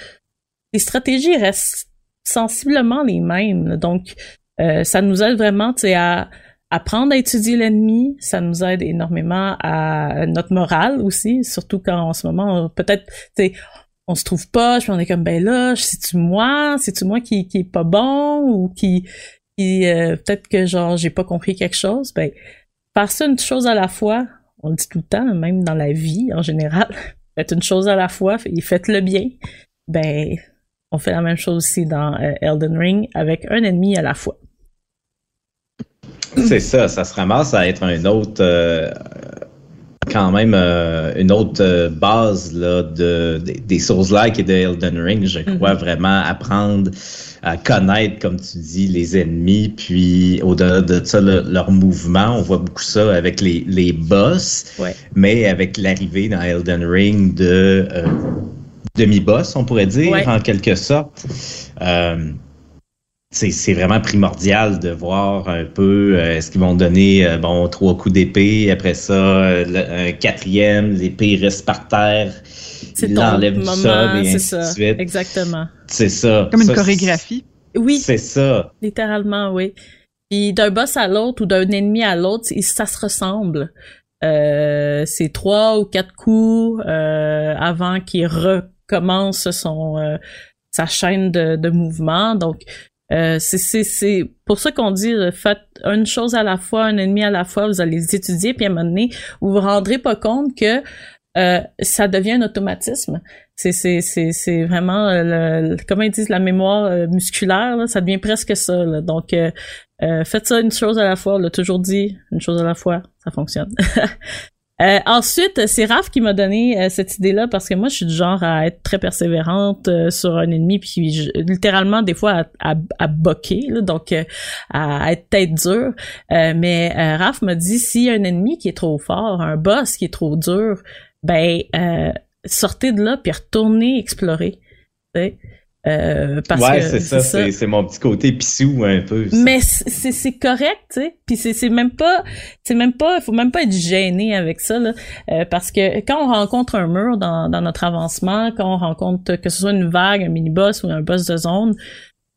les stratégies restent sensiblement les mêmes. Donc, euh, ça nous aide vraiment à apprendre à étudier l'ennemi. Ça nous aide énormément à notre morale aussi, surtout quand en ce moment, peut-être, on se trouve pas, puis on est comme, ben là, c'est-tu moi? C'est-tu moi qui, qui est pas bon? Ou qui, qui euh, peut-être que genre, j'ai pas compris quelque chose? Ben, faire ça une chose à la fois, on le dit tout le temps, même dans la vie en général, faites une chose à la fois et faites-le bien. Ben, on fait la même chose aussi dans euh, Elden Ring avec un ennemi à la fois. C'est ça, ça se ramasse à être un autre, euh, quand même, euh, une autre base là, de, des Souls-like et de Elden Ring. Je crois mm-hmm. vraiment apprendre à connaître, comme tu dis, les ennemis, puis au-delà de ça, leur mouvement. On voit beaucoup ça avec les, les boss, mais avec l'arrivée dans Elden Ring de euh, demi-boss, on pourrait dire, en quelque sorte. Euh, c'est vraiment primordial de voir un peu euh, est-ce qu'ils vont donner euh, bon trois coups d'épée après ça euh, un quatrième l'épée reste par terre il l'enlève du sol et ainsi de suite. Exactement. C'est ça. Comme une chorégraphie. Oui. C'est ça. Littéralement oui. Puis d'un boss à l'autre ou d'un ennemi à l'autre ça se ressemble. C'est trois ou quatre coups avant qu'il recommence son sa chaîne de, de mouvement. Donc euh, c'est pour ça qu'on dit euh, faites une chose à la fois, un ennemi à la fois, vous allez les étudier, puis à un moment donné, vous vous rendrez pas compte que euh, ça devient un automatisme. C'est c'est vraiment le, comment ils disent la mémoire musculaire, ça devient presque ça. Donc faites ça une chose à la fois. On l'a toujours dit, une chose à la fois, ça fonctionne. Euh, ensuite, c'est Raph qui m'a donné euh, cette idée-là parce que moi, je suis du genre à être très persévérante euh, sur un ennemi, puis littéralement des fois à, à, boquer, donc à, être tête dure. mais Raph m'a dit a un ennemi qui est trop fort, un boss qui est trop dur, ben sortez de là puis retournez explorer. Euh, parce ouais, c'est ça, c'est mon petit côté pissou un peu. Mais c'est c'est correct, tu sais. Puis c'est c'est même pas c'est même pas il faut même pas être gêné avec ça là euh, parce que quand on rencontre un mur dans dans notre avancement, quand on rencontre que ce soit une vague, un mini boss ou un boss de zone,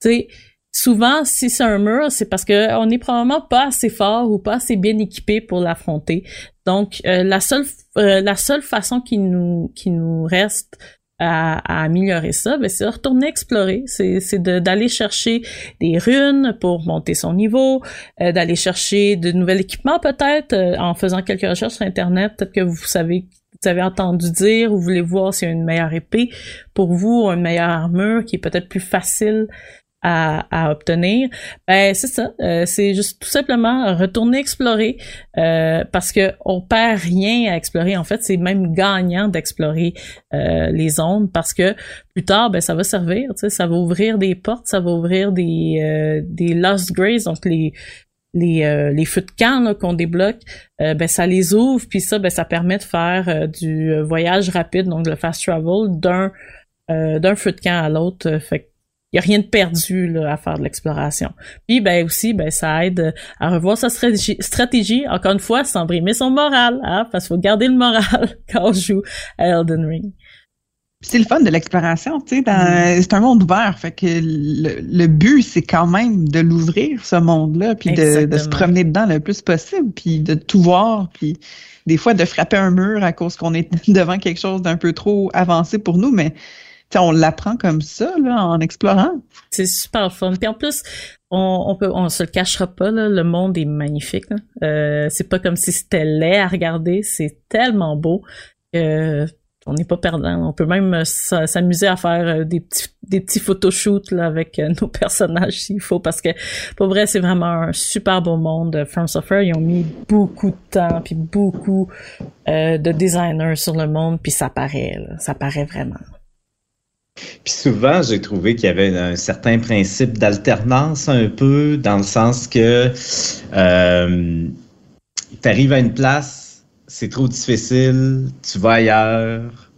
tu sais souvent si c'est un mur, c'est parce que on est probablement pas assez fort ou pas assez bien équipé pour l'affronter. Donc euh, la seule la seule façon qui nous qui nous reste à, améliorer ça, ben c'est de retourner explorer, c'est d'aller chercher des runes pour monter son niveau, euh, d'aller chercher de nouveaux équipements peut-être euh, en faisant quelques recherches sur internet, peut-être que vous savez vous avez entendu dire ou voulez voir s'il y a une meilleure épée pour vous ou une meilleure armure qui est peut-être plus facile à, obtenir, ben c'est ça. Euh, c'est juste tout simplement retourner explorer euh, parce que on perd rien à explorer. En fait, c'est même gagnant d'explorer euh, les zones parce que plus tard, ben ça va servir. Ça va ouvrir des portes, ça va ouvrir des des lost graves, donc les les, les feux de camp qu'on débloque, ben ça les ouvre, puis ça, ben ça permet de faire du voyage rapide, donc le fast travel d'un d'un feu de camp à l'autre. fait y a rien de perdu là, à faire de l'exploration. Puis ben aussi ben ça aide à revoir sa stratégie, stratégie encore une fois sans brimer son moral hein, parce qu'il faut garder le moral quand on joue à Elden Ring. C'est le fun de l'exploration, tu sais, mm. c'est un monde ouvert, fait que le, but c'est quand même de l'ouvrir ce monde-là, puis de, de, se promener dedans le plus possible, puis de tout voir, puis des fois de frapper un mur à cause qu'on est devant quelque chose d'un peu trop avancé pour nous, mais on l'apprend comme ça, là, en explorant. C'est super fun. Puis en plus, on, on peut, on se le cachera pas, là, le monde est magnifique. Euh, c'est pas comme si c'était laid à regarder, c'est tellement beau que on n'est pas perdant. On peut même s'amuser à faire euh, des petits, des petits photoshoots là, avec euh, nos personnages s'il faut, parce que pour vrai, c'est vraiment un super beau monde. From Software, ils ont mis beaucoup de temps puis beaucoup de designers sur le monde, puis ça paraît, ça paraît vraiment. Puis souvent, j'ai trouvé qu'il y avait un certain principe d'alternance un peu, dans le sens que euh, tu arrives à une place, c'est trop difficile, tu vas ailleurs,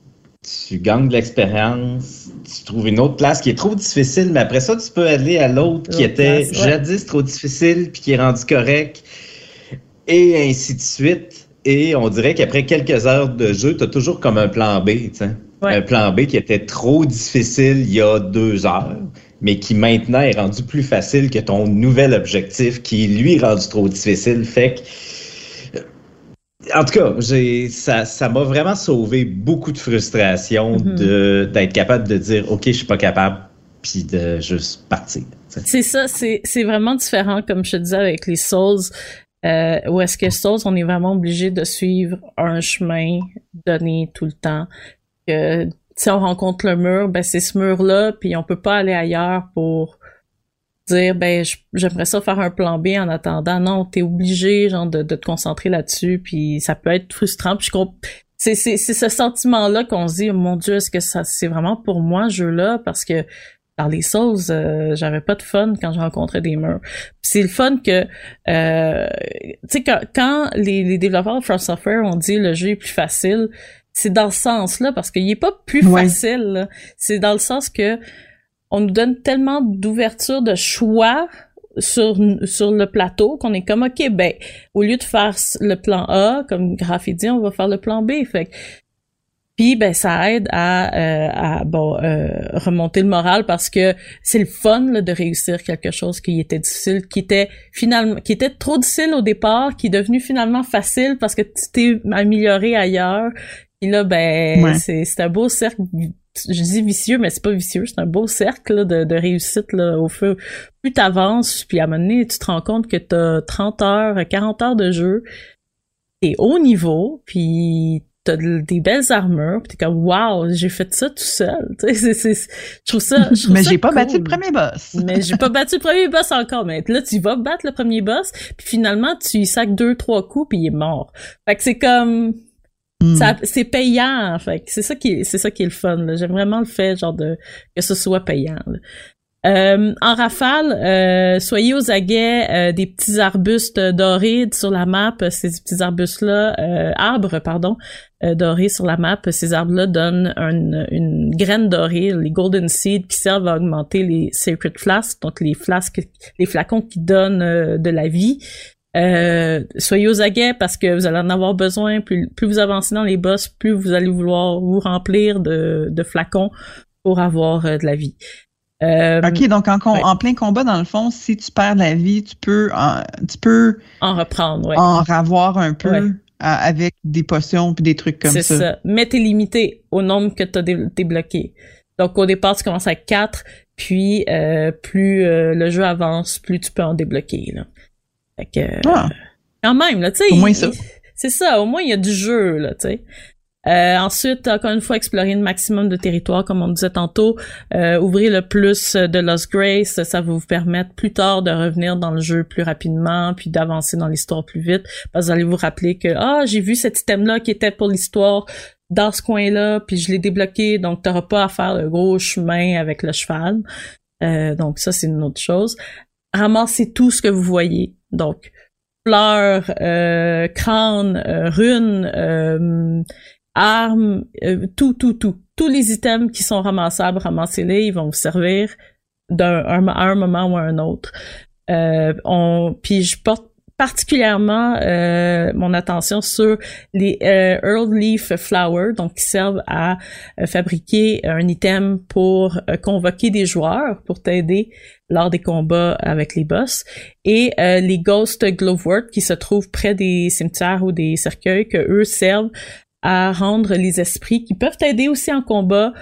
tu gagnes de l'expérience, tu trouves une autre place qui est trop difficile, mais après ça, tu peux aller à l'autre qui était jadis trop difficile, puis qui est rendu correct, et ainsi de suite. Et on dirait qu'après quelques heures de jeu, tu as toujours comme un plan B, tu sais un plan B qui était trop difficile il y a deux heures, mais qui maintenant est rendu plus facile que ton nouvel objectif, qui lui est rendu trop difficile. Fait que, en tout cas, j'ai, ça, ça m'a vraiment sauvé beaucoup de frustration mm-hmm. de, d'être capable de dire, OK, je suis pas capable, puis de juste partir. C'est ça, c'est, c'est vraiment différent, comme je te disais avec les Souls. Euh, où est-ce que Souls, on est vraiment obligé de suivre un chemin donné tout le temps que si on rencontre le mur, ben c'est ce mur-là, puis on peut pas aller ailleurs pour dire ben j'aimerais ça faire un plan B en attendant. Non, t'es obligé genre de, de te concentrer là-dessus, puis ça peut être frustrant. Puis c'est c'est c'est ce sentiment-là qu'on se dit mon Dieu est-ce que ça c'est vraiment pour moi ce jeu-là parce que dans les Souls, euh, j'avais pas de fun quand je rencontrais des murs. C'est le fun que, euh, tu sais, quand, quand les, les développeurs de From Software ont dit le jeu est plus facile, c'est dans ce sens-là parce qu'il est pas plus facile. C'est dans le sens que on nous donne tellement d'ouverture de choix sur sur le plateau qu'on est comme ok ben au lieu de faire le plan A comme Graph dit on va faire le plan B. Fait puis ben ça aide à, euh, à bon euh, remonter le moral parce que c'est le fun de réussir quelque chose qui était difficile, qui était finalement qui était trop difficile au départ, qui est devenu finalement facile parce que tu t'es amélioré ailleurs, et là, ben, c'est un beau cercle. Je dis vicieux, mais c'est pas vicieux. C'est un beau cercle de, de, réussite là, au feu. Plus t'avances, puis à un moment donné, tu te rends compte que t'as 30 heures, 40 heures de jeu. T'es haut niveau, puis t'as des belles armures, pis t'es comme wow, j'ai fait ça tout seul. c'est, c'est, je trouve ça. Je trouve mais j'ai pas battu le premier boss. mais j'ai pas battu le premier boss encore. Mais là, tu vas battre le premier boss, puis finalement, tu y sacs deux, trois coups, puis il est mort. Fait que c'est comme Hmm. c'est payant, fait c'est ça qui est, c'est ça qui est le fun. J'aime vraiment le fait genre de que ce soit payant. Euh, en rafale, euh, soyez aux aguets euh, des petits arbustes dorés sur la map. Ces petits arbustes-là, arbres, pardon, dorés sur la map. Ces arbres-là donnent une, graine dorée, les golden seeds, qui servent à augmenter les sacred flasks, donc les flasques, les flacons qui donnent de la vie. Euh, soyez aux aguets parce que vous allez en avoir besoin. Plus, plus vous avancez dans les boss, plus vous allez vouloir vous remplir de, de flacons pour avoir euh, de la vie. Euh, ok, donc en, en, plein combat, dans le fond, si tu perds de la vie, tu peux en, tu peux en reprendre, ouais. en avoir un peu avec des potions puis des trucs comme ça. C'est ça. Mais t'es limité au nombre que tu as débloqué. Donc au départ, tu commences avec 4, puis plus le jeu avance, plus tu peux en débloquer. Là. Fait que, ah. quand même, là, tu sais. Au moins ça. C'est ça, au moins il y a du jeu, là, tu sais. Euh, ensuite, encore une fois, explorer le maximum de territoire, comme on disait tantôt. Euh, ouvrir le plus de Lost Grace, ça va vous permettre plus tard de revenir dans le jeu plus rapidement, puis d'avancer dans l'histoire plus vite. Parce que vous allez vous rappeler que ah j'ai vu cet item-là qui était pour l'histoire dans ce coin-là, puis je l'ai débloqué, donc t'auras pas à faire le gros chemin avec le cheval. Euh, donc ça c'est une autre chose ramassez tout ce que vous voyez. Donc, fleurs, euh, crânes, euh, runes, euh, armes, euh, tout, tout, tout. Tous les items qui sont ramassables, ramassez-les, ils vont vous servir d'un un, à un moment ou à un autre. On, puis je porte particulièrement euh, mon attention sur les euh, Earl Leaf Flower, donc qui servent à euh, fabriquer un item pour euh, convoquer des joueurs pour t'aider lors des combats avec les boss, et euh, les Ghost Glowworth qui se trouvent près des cimetières ou des cercueils que eux servent à rendre les esprits qui peuvent t'aider aussi en combat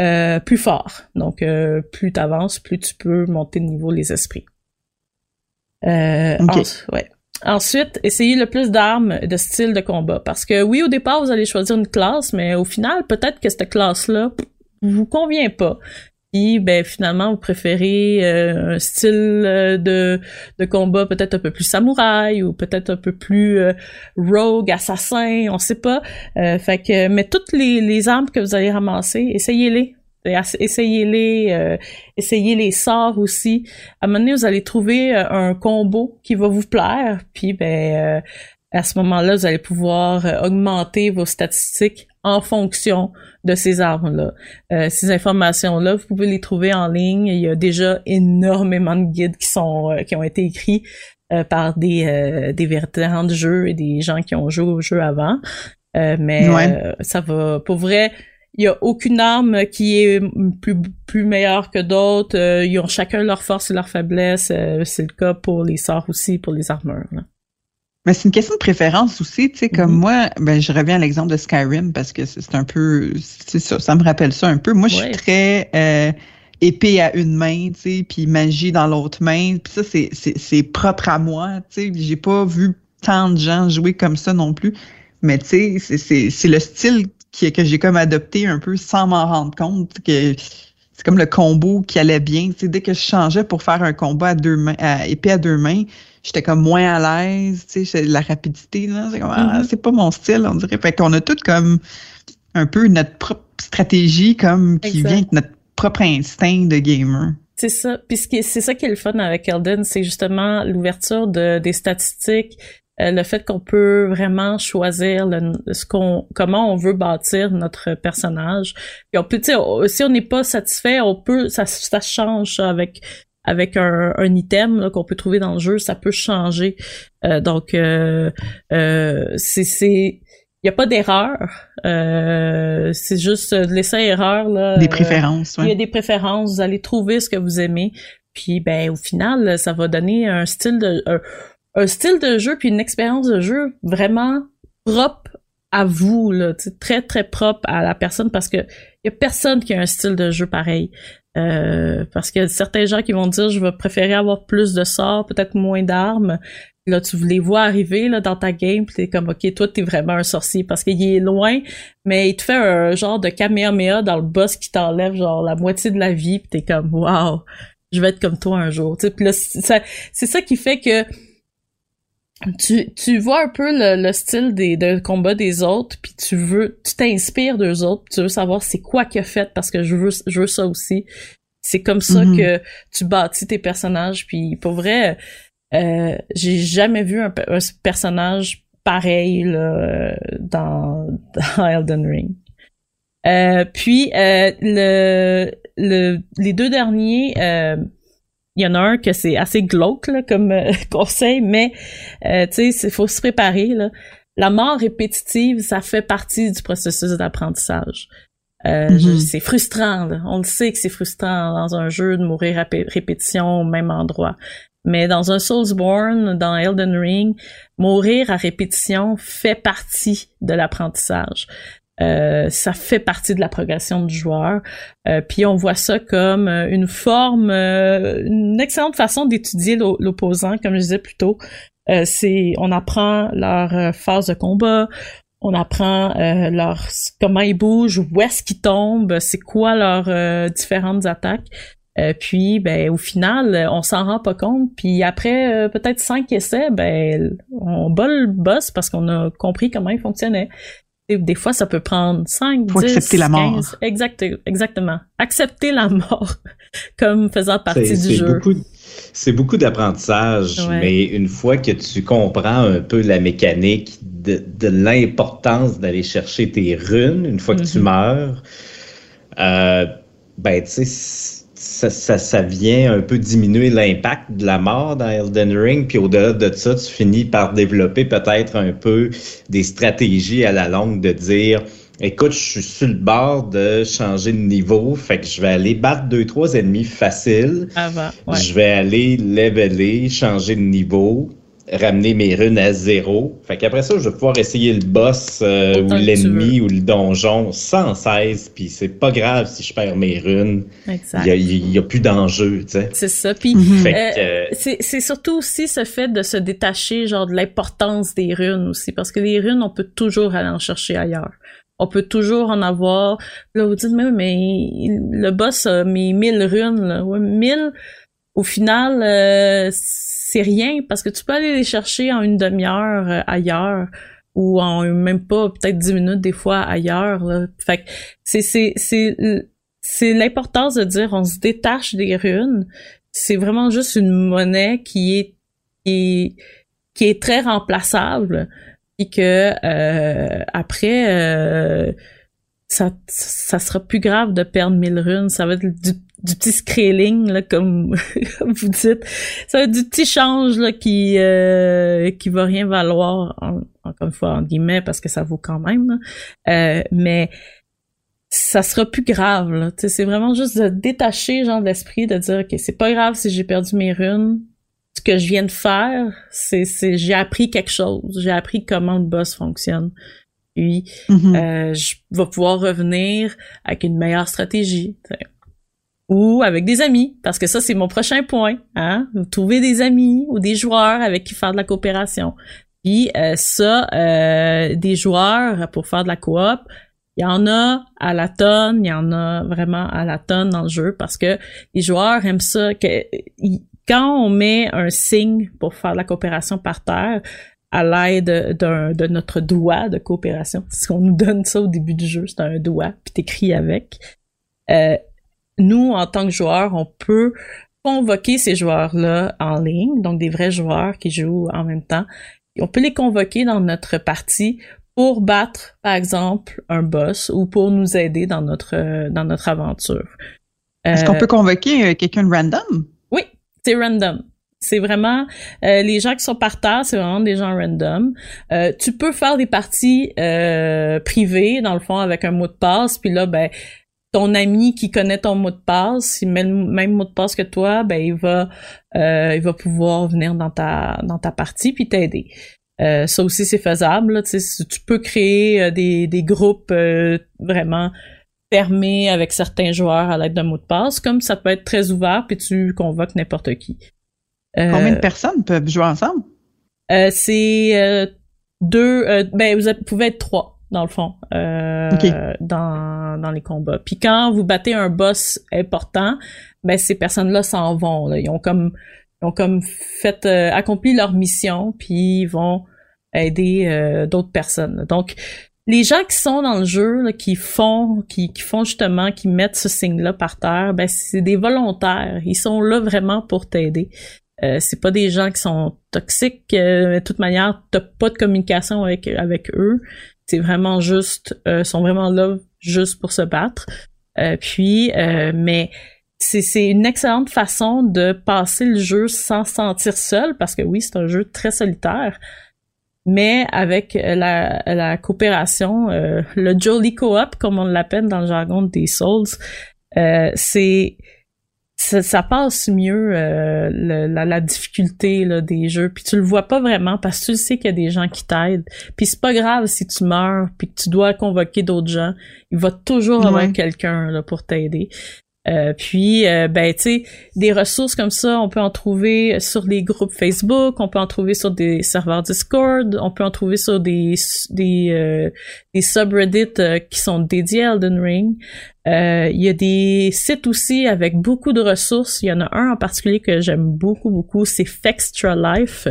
euh, plus fort. Donc plus t'avances, plus tu peux monter de niveau les esprits. Euh, Ok. en- ouais. Ensuite, essayez le plus d'armes de style de combat. Parce que oui, au départ, vous allez choisir une classe, mais au final, peut-être que cette classe-là vous convient pas. Puis, ben, finalement, vous préférez euh, un style euh, de, de combat peut-être un peu plus samouraï ou peut-être un peu plus euh, rogue, assassin, on sait pas. Euh, fait que, mais toutes les, les armes que vous allez ramasser, essayez-les. Essayez-les, euh, essayez les sorts aussi. À un moment donné, vous allez trouver euh, un combo qui va vous plaire, puis ben euh, à ce moment-là, vous allez pouvoir euh, augmenter vos statistiques en fonction de ces armes-là. Euh, ces informations-là, vous pouvez les trouver en ligne. Il y a déjà énormément de guides qui sont euh, qui ont été écrits euh, par des euh, des vétérans de jeu et des gens qui ont joué au jeu avant. Euh, mais Ouais. euh, ça va, pour vrai, il y a aucune arme qui est plus plus meilleure que d'autres. Euh, ils ont chacun leurs forces et leurs faiblesses. Euh, c'est le cas pour les sorts aussi, pour les armures. là. Mais c'est une question de préférence aussi, tu sais, comme Mhm. moi, ben, je reviens à l'exemple de Skyrim parce que c'est un peu, c'est ça, ça me rappelle ça un peu. Moi, je Ouais. suis très euh, épée à une main, tu sais, puis magie dans l'autre main. Puis ça, c'est- propre à moi, tu sais. J'ai pas vu tant de gens jouer comme ça non plus. Mais tu sais, c'est- c'est c'est le style qui, que j'ai comme adopté un peu sans m'en rendre compte que c'est comme le combo qui allait bien. Tu sais, dès que je changeais pour faire un combat à deux mains, à épée à deux mains, j'étais comme moins à l'aise, tu sais, la rapidité, là, c'est comme, ah, Mhm. c'est pas mon style, on dirait. Fait qu'on a tout comme un peu notre propre stratégie, comme, qui Exact. vient avec notre propre instinct de gamer. C'est ça. Puis ce qui est- c'est ça qui est le fun avec Elden, c'est justement l'ouverture de, des statistiques, le fait qu'on peut vraiment choisir le, ce qu'on, comment on veut bâtir notre personnage. Puis on peut, si on n'est pas satisfait, on peut, ça, ça change ça, avec avec un, un item qu'on peut trouver dans le jeu, ça peut changer. Euh, donc euh, euh, c'est il y a pas d'erreur. Euh, c'est juste de l'essai erreur là. Des euh, préférences, il y a des préférences, vous allez trouver ce que vous aimez. Puis ben au final, ça va donner un style de un, un style de jeu puis une expérience de jeu vraiment propre à vous là, très très propre à la personne parce que y a personne qui a un style de jeu pareil. Euh, parce a certains gens qui vont dire je vais préférer avoir plus de sorts, peut-être moins d'armes. Là, tu les vois arriver là dans ta game, puis t'es comme ok, toi t'es vraiment un sorcier parce qu'il est loin, mais il te fait un genre de kamehameha dans le boss qui t'enlève genre la moitié de la vie, puis t'es comme waouh, je vais être comme toi un jour. Puis là, c'est ça qui fait que tu, tu vois un peu le, le style des de combat des autres, puis tu veux, tu t'inspires d'eux autres, tu veux savoir c'est quoi qu'il a fait parce que je veux, je veux ça aussi. C'est comme ça Mhm. que tu bâtis tes personnages, puis pour vrai, euh, j'ai jamais vu un, un personnage pareil là, dans, dans Elden Ring. Euh, puis euh, le, le les deux derniers, euh, il y en a un que c'est assez glauque là, comme euh, conseil, mais euh, tu sais, il faut se préparer. Là. La mort répétitive, ça fait partie du processus d'apprentissage. Euh, Mhm. je- C'est frustrant. là. On le sait que c'est frustrant dans un jeu de mourir à pé- répétition au même endroit. Mais dans un Soulsborne, dans Elden Ring, mourir à répétition fait partie de l'apprentissage. Euh, ça fait partie de la progression du joueur. Euh, puis on voit ça comme euh, une forme, euh, une excellente façon d'étudier l'o- l'opposant, comme je disais plus tôt. Euh, c'est, on apprend leur phase de combat, on apprend leur comment ils bougent, où est-ce qu'ils tombent, c'est quoi leurs différentes attaques. Euh, puis, ben, au final, on s'en rend pas compte. Puis après euh, peut-être cinq essais, ben, on bat le boss parce qu'on a compris comment il fonctionnait. Des fois, ça peut prendre 5, Faut 10, accepter la mort. 15. Exact, exactement. Accepter la mort comme faisant partie du c'est jeu. beaucoup, c'est beaucoup d'apprentissage, Ouais. mais une fois que tu comprends un peu la mécanique de, de l'importance d'aller chercher tes runes une fois que tu Mhm. meurs, euh, ben, tu sais, ça, ça, ça vient un peu diminuer l'impact de la mort dans Elden Ring, puis au-delà de ça, tu finis par développer peut-être un peu des stratégies à la longue de dire écoute, je suis sur le bord de changer de niveau, fait que je vais aller battre deux, trois ennemis faciles. Avant, ouais. Je vais aller leveler, changer de niveau, ramener mes runes à zéro. Fait qu'après ça, je vais pouvoir essayer le boss euh, ou l'ennemi ou le donjon sans cesse, puis c'est pas grave si je perds mes runes. Exact. Il y a, il y a plus d'enjeu, tu sais. C'est ça. Puis Mhm. Fait Euh, que, euh, c'est surtout aussi ce fait de se détacher genre de l'importance des runes aussi parce que les runes on peut toujours aller en chercher ailleurs. On peut toujours en avoir. Là vous dites mais, oui, mais le boss a mes 1000 runes là. Ouais, 1000 au final euh, c'est rien parce que tu peux aller les chercher en une demi-heure euh, ailleurs ou en même pas peut-être 10 minutes des fois ailleurs là. Fait c'est c'est c'est c'est l'importance de dire on se détache des runes c'est vraiment juste une monnaie qui est qui est, très remplaçable et que euh, après euh, ça ça sera plus grave de perdre 1000 runes ça va être du petit scaling là comme, comme vous dites ça va être du petit change là qui euh, qui va rien valoir en- encore une fois en guillemets parce que ça vaut quand même là. Euh, mais ça sera plus grave là. C'est vraiment juste de détacher genre de l'esprit de dire ok c'est pas grave si j'ai perdu mes runes ce que je viens de faire c'est c'est j'ai appris quelque chose j'ai appris comment le boss fonctionne puis Mhm. euh, je vais pouvoir revenir avec une meilleure stratégie. Ou avec des amis parce que ça c'est mon prochain point hein trouver des amis ou des joueurs avec qui faire de la coopération puis euh, ça euh, des joueurs pour faire de la coop il y en a à la tonne, il y en a vraiment à la tonne dans le jeu parce que les joueurs aiment ça que quand on met un signe pour faire de la coopération par terre à l'aide de notre doigt de coopération, parce qu'on nous donne ça au début du jeu, c'est un doigt puis t'écris avec. Euh, nous en tant que joueurs, on peut convoquer ces joueurs-là en ligne, donc des vrais joueurs qui jouent en même temps. Et on peut les convoquer dans notre partie pour battre, par exemple, un boss ou pour nous aider dans notre euh, dans notre aventure. Est-ce Euh, qu'on peut convoquer euh, quelqu'un de random? Oui, c'est random. C'est vraiment euh, les gens qui sont par terre, c'est vraiment des gens random. Euh, tu peux faire des parties euh, privées dans le fond avec un mot de passe, puis là ben ton ami qui connaît ton mot de passe, il met le même mot de passe que toi, ben il va euh, il va pouvoir venir dans ta dans ta partie puis t'aider. Euh, ça aussi c'est faisable. là, tu peux créer euh, des des groupes euh, vraiment fermés avec certains joueurs à l'aide d'un mot de passe, comme ça peut être très ouvert puis tu convoques n'importe qui. Euh, Combien de personnes peuvent jouer ensemble? euh, c'est euh, deux. euh, ben vous pouvez être trois dans le fond euh, dans dans les combats. Puis quand vous battez un boss important, ben ces personnes-là s'en vont. là. Ils ont comme ils ont comme fait euh, accompli leur mission puis ils vont aider euh, d'autres personnes. Donc les gens qui sont dans le jeu, là, qui font, qui, qui font justement, qui mettent ce signe-là par terre, ben c'est des volontaires. Ils sont là vraiment pour t'aider. Euh, c'est pas des gens qui sont toxiques. euh, de toute manière, t'as pas de communication avec avec eux. C'est vraiment juste, euh, sont vraiment là juste pour se battre. Euh, puis, euh, mais c'est une excellente façon de passer le jeu sans se sentir seul parce que oui, c'est un jeu très solitaire. Mais avec la, la coopération, euh, le Jolly Co-op, comme on l'appelle dans le jargon des Souls, euh, c'est ça, ça passe mieux euh, le- la, la difficulté là, des jeux. Puis tu le vois pas vraiment parce que tu le sais qu'il y a des gens qui t'aident. Puis c'est pas grave si tu meurs puis que tu dois convoquer d'autres gens. Il va toujours avoir quelqu'un là pour t'aider euh, puis euh, ben tu sais des ressources comme ça on peut en trouver sur les groupes Facebook on peut en trouver sur des serveurs Discord on peut en trouver sur des des euh, des subreddits euh, qui sont dédiés à Elden Ring il y a des sites aussi avec beaucoup de ressources. Il y en a un en particulier que j'aime beaucoup, beaucoup. C'est Fextra Life,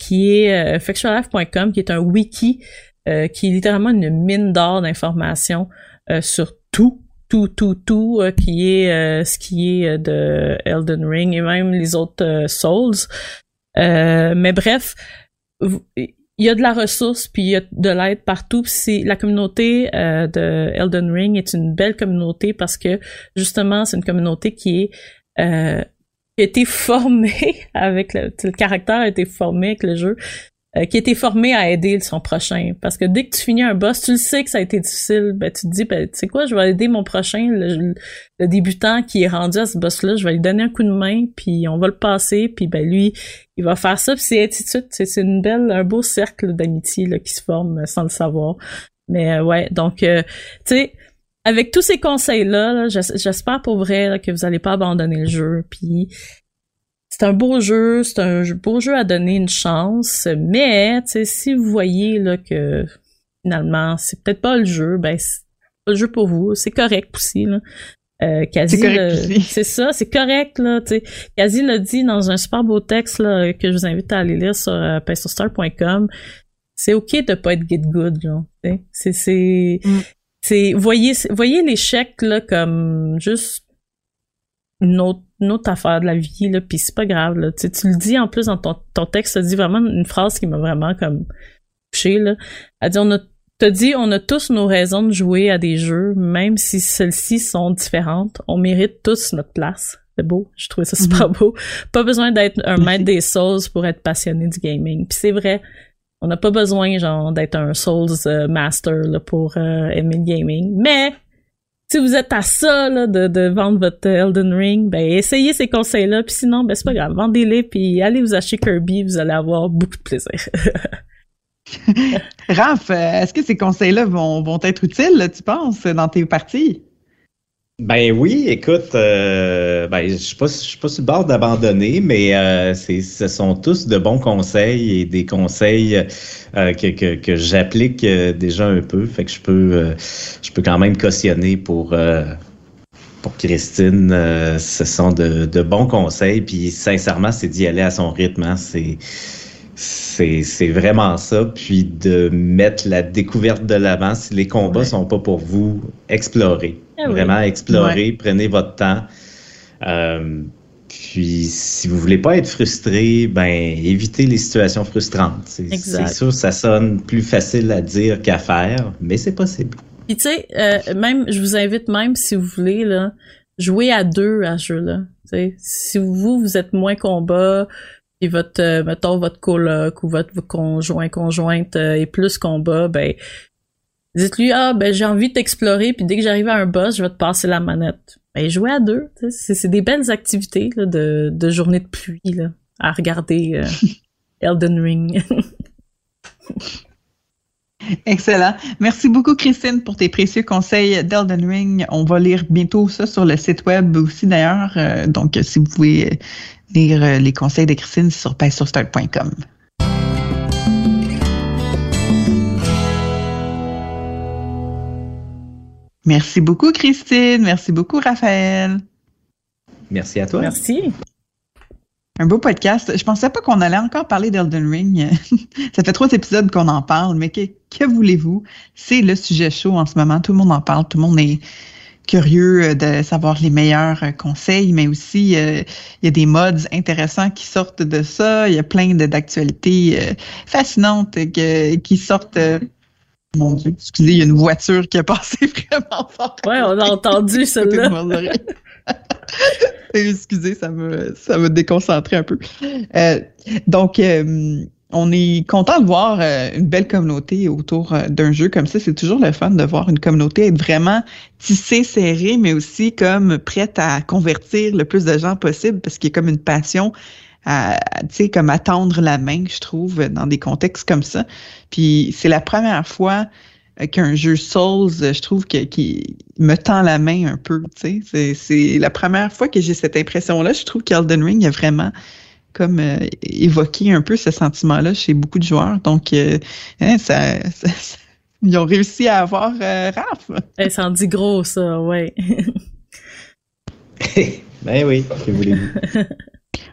qui est fextralife.com, qui est un wiki, qui est littéralement une mine d'or d'informations sur tout. Tout, tout, tout qui est ce qui est de Elden Ring et même les autres Souls. mais bref, il y a de la ressource puis il y a de l'aide partout. C'est la communauté de Elden Ring est une belle communauté parce que justement c'est une communauté qui est euh, qui a été formé avec le, le caractère a été formé avec le jeu euh, qui été formé à aider son prochain. Parce que dès que tu finis un boss, tu le sais que ça a été difficile, ben tu te dis, ben, tu sais quoi, je vais aider mon prochain, le, débutant qui est rendu à ce boss-là, je vais lui donner un coup de main, puis on va le passer, puis ben lui, il va faire ça, puis c'est ainsi de suite. C'est une belle, un beau cercle d'amitié là, qui se forme sans le savoir. Mais euh, ouais, donc, euh, tu sais, avec tous ces conseils-là, j'espère pour vrai que vous allez pas abandonner le jeu, puis c'est un beau jeu, c'est un beau jeu à donner une chance, mais si vous voyez là que finalement c'est peut-être pas le jeu, ben c'est pas le jeu pour vous, c'est correct aussi là. Euh, c'est ça, c'est correct là. Tu Kazi l'a dit dans un super beau texte là, que je vous invite à aller lire sur euh, C'est ok de pas être get good là. C'est c'est mm. c'est voyez voyez l'échec là comme juste une autre une autre affaire de la vie, là, puis c'est pas grave, là. Tu, tu le dis en plus dans ton, ton texte, tu dit vraiment une phrase qui m'a vraiment comme touché, là. Elle dit, on a, t'as dit, on a tous nos raisons de jouer à des jeux, même si celles-ci sont différentes, on mérite tous notre place. C'est beau, je trouvais ça super mhm. beau. Pas besoin d'être un maître des Souls pour être passionné du gaming. Puis c'est vrai, on n'a pas besoin genre d'être un Souls euh, master là, pour euh, aimer le gaming, mais si vous êtes à ça là, de, vendre votre Elden Ring, ben essayez ces conseils-là, puis sinon, ben c'est pas grave, vendez-les, puis allez vous acheter Kirby, vous allez avoir beaucoup de plaisir. Raph, euh, est-ce que ces conseils-là vont, vont être utiles, tu penses, dans tes parties? Ben oui, écoute, euh, ben, je suis pas, suis pas sur le bord d'abandonner, mais euh, ce sont tous de bons conseils et des conseils euh, que, que, j'applique déjà un peu, fait que je peux, je peux quand même cautionner pour pour Christine. ce sont de, de, bons conseils, puis sincèrement, c'est d'y aller à son rythme. Hein, c'est c'est vraiment ça. Puis de mettre la découverte de l'avant. Si les combats sont pas pour vous, explorez. Ah Vraiment explorer, prenez votre temps. Euh, puis, si vous voulez pas être frustré, ben évitez les situations frustrantes. C'est sûr, ça sonne plus facile à dire qu'à faire, mais c'est possible. Puis tu sais, euh, même, je vous invite même si vous voulez là, jouer à deux à ce jeu-là. Si vous vous êtes moins combat, votre, euh, mettons votre coloc ou votre conjoint conjointe est plus combat, ben Dites-lui, ah, ben, j'ai envie d'explorer, puis dès que j'arrive à un boss, je vais te passer la manette. Ben, jouer à deux, c'est des belles activités là, de, de journée de pluie là, à regarder euh, Elden Ring. Excellent. Merci beaucoup, Christine, pour tes précieux conseils d'Elden Ring. On va lire bientôt ça sur le site web aussi, d'ailleurs. Euh, donc, si vous pouvez lire euh, les conseils de Christine sur paissostart.com. Merci beaucoup, Christine. Merci beaucoup, Raphaël. Merci à toi. Merci. Un beau podcast. Je pensais pas qu'on allait encore parler d'Elden Ring. Ça fait trois épisodes qu'on en parle, mais que, que voulez-vous? C'est le sujet chaud en ce moment. Tout le monde en parle. Tout le monde est curieux euh, de savoir les meilleurs euh, conseils, mais aussi euh, il y a des mods intéressants qui sortent de ça. Il y a plein d'actualités fascinantes qui sortent mon Dieu, excusez, il y a une voiture qui est passée vraiment fort. Ouais, on a entendu celle-là. excusez, ça me, ça me déconcentrait un peu. Euh, donc, euh, on est content de voir euh, une belle communauté autour d'un jeu comme ça. C'est toujours le fun de voir une communauté être vraiment tissée, serrée, mais aussi comme prête à convertir le plus de gens possible parce qu'il y a comme une passion à, tu sais, comme attendre la main, je trouve, dans des contextes comme ça. Puis c'est la première fois qu'un jeu Souls, je trouve, que, qui me tend la main un peu, tu sais. C'est la première fois que j'ai cette impression-là. Je trouve qu'Elden Ring a vraiment comme euh, évoqué un peu ce sentiment-là chez beaucoup de joueurs. Donc, euh, hein, ça, ils ont réussi à avoir euh, Raph. Eh, ça en dit gros, ça, ouais. ben oui, que voulez-vous?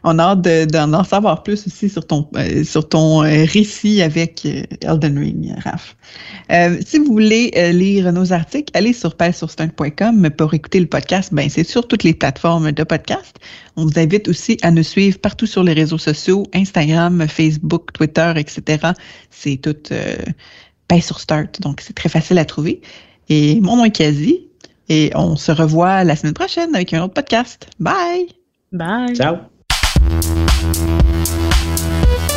On a hâte d'en en savoir plus aussi sur ton, euh, sur ton euh, récit avec euh, Elden Ring, Raph. si vous voulez lire nos articles, allez sur pagesurstun.com pour écouter le podcast. Ben, c'est sur toutes les plateformes de podcast. On vous invite aussi à nous suivre partout sur les réseaux sociaux, Instagram, Facebook, Twitter, etc. C'est tout Page sur Start, donc c'est très facile à trouver. Et mon nom est Kazi, et on se revoit la semaine prochaine avec un autre podcast. Bye! Bye! Ciao! Thank